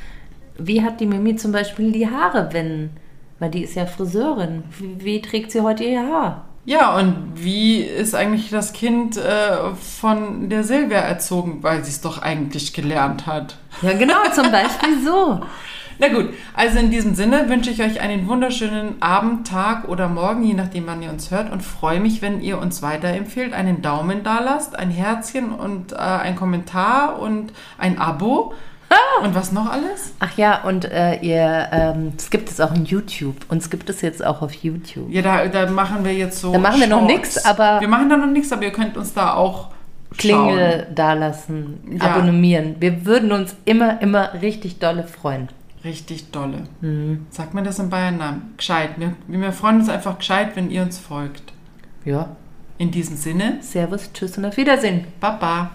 wie hat die Mimi zum Beispiel die Haare, wenn, weil die ist ja Friseurin, wie, wie trägt sie heute ihr Haar? Ja, und wie ist eigentlich das Kind äh, von der Silvia erzogen, weil sie es doch eigentlich gelernt hat? Ja, genau, zum Beispiel so. *laughs* Na gut, also in diesem Sinne wünsche ich euch einen wunderschönen Abend, Tag oder Morgen, je nachdem, wann ihr uns hört und freue mich, wenn ihr uns weiterempfehlt, einen Daumen da lasst, ein Herzchen und äh, ein Kommentar und ein Abo. Und was noch alles? Ach ja, und äh, ihr, ähm, es gibt es auch in YouTube. Uns gibt es jetzt auch auf YouTube. Ja, da, da machen wir jetzt so. Da machen wir noch Shorts. nix, aber- Wir machen da noch nichts, aber ihr könnt uns da auch. Klingel dalassen, Ja. abonnieren. Wir würden uns immer, immer richtig dolle freuen. Richtig dolle. Mhm. Sagt man das in Bayern? Nein, gescheit. Wir, wir freuen uns einfach gescheit, wenn ihr uns folgt. Ja. In diesem Sinne, Servus, tschüss und auf Wiedersehen. Baba.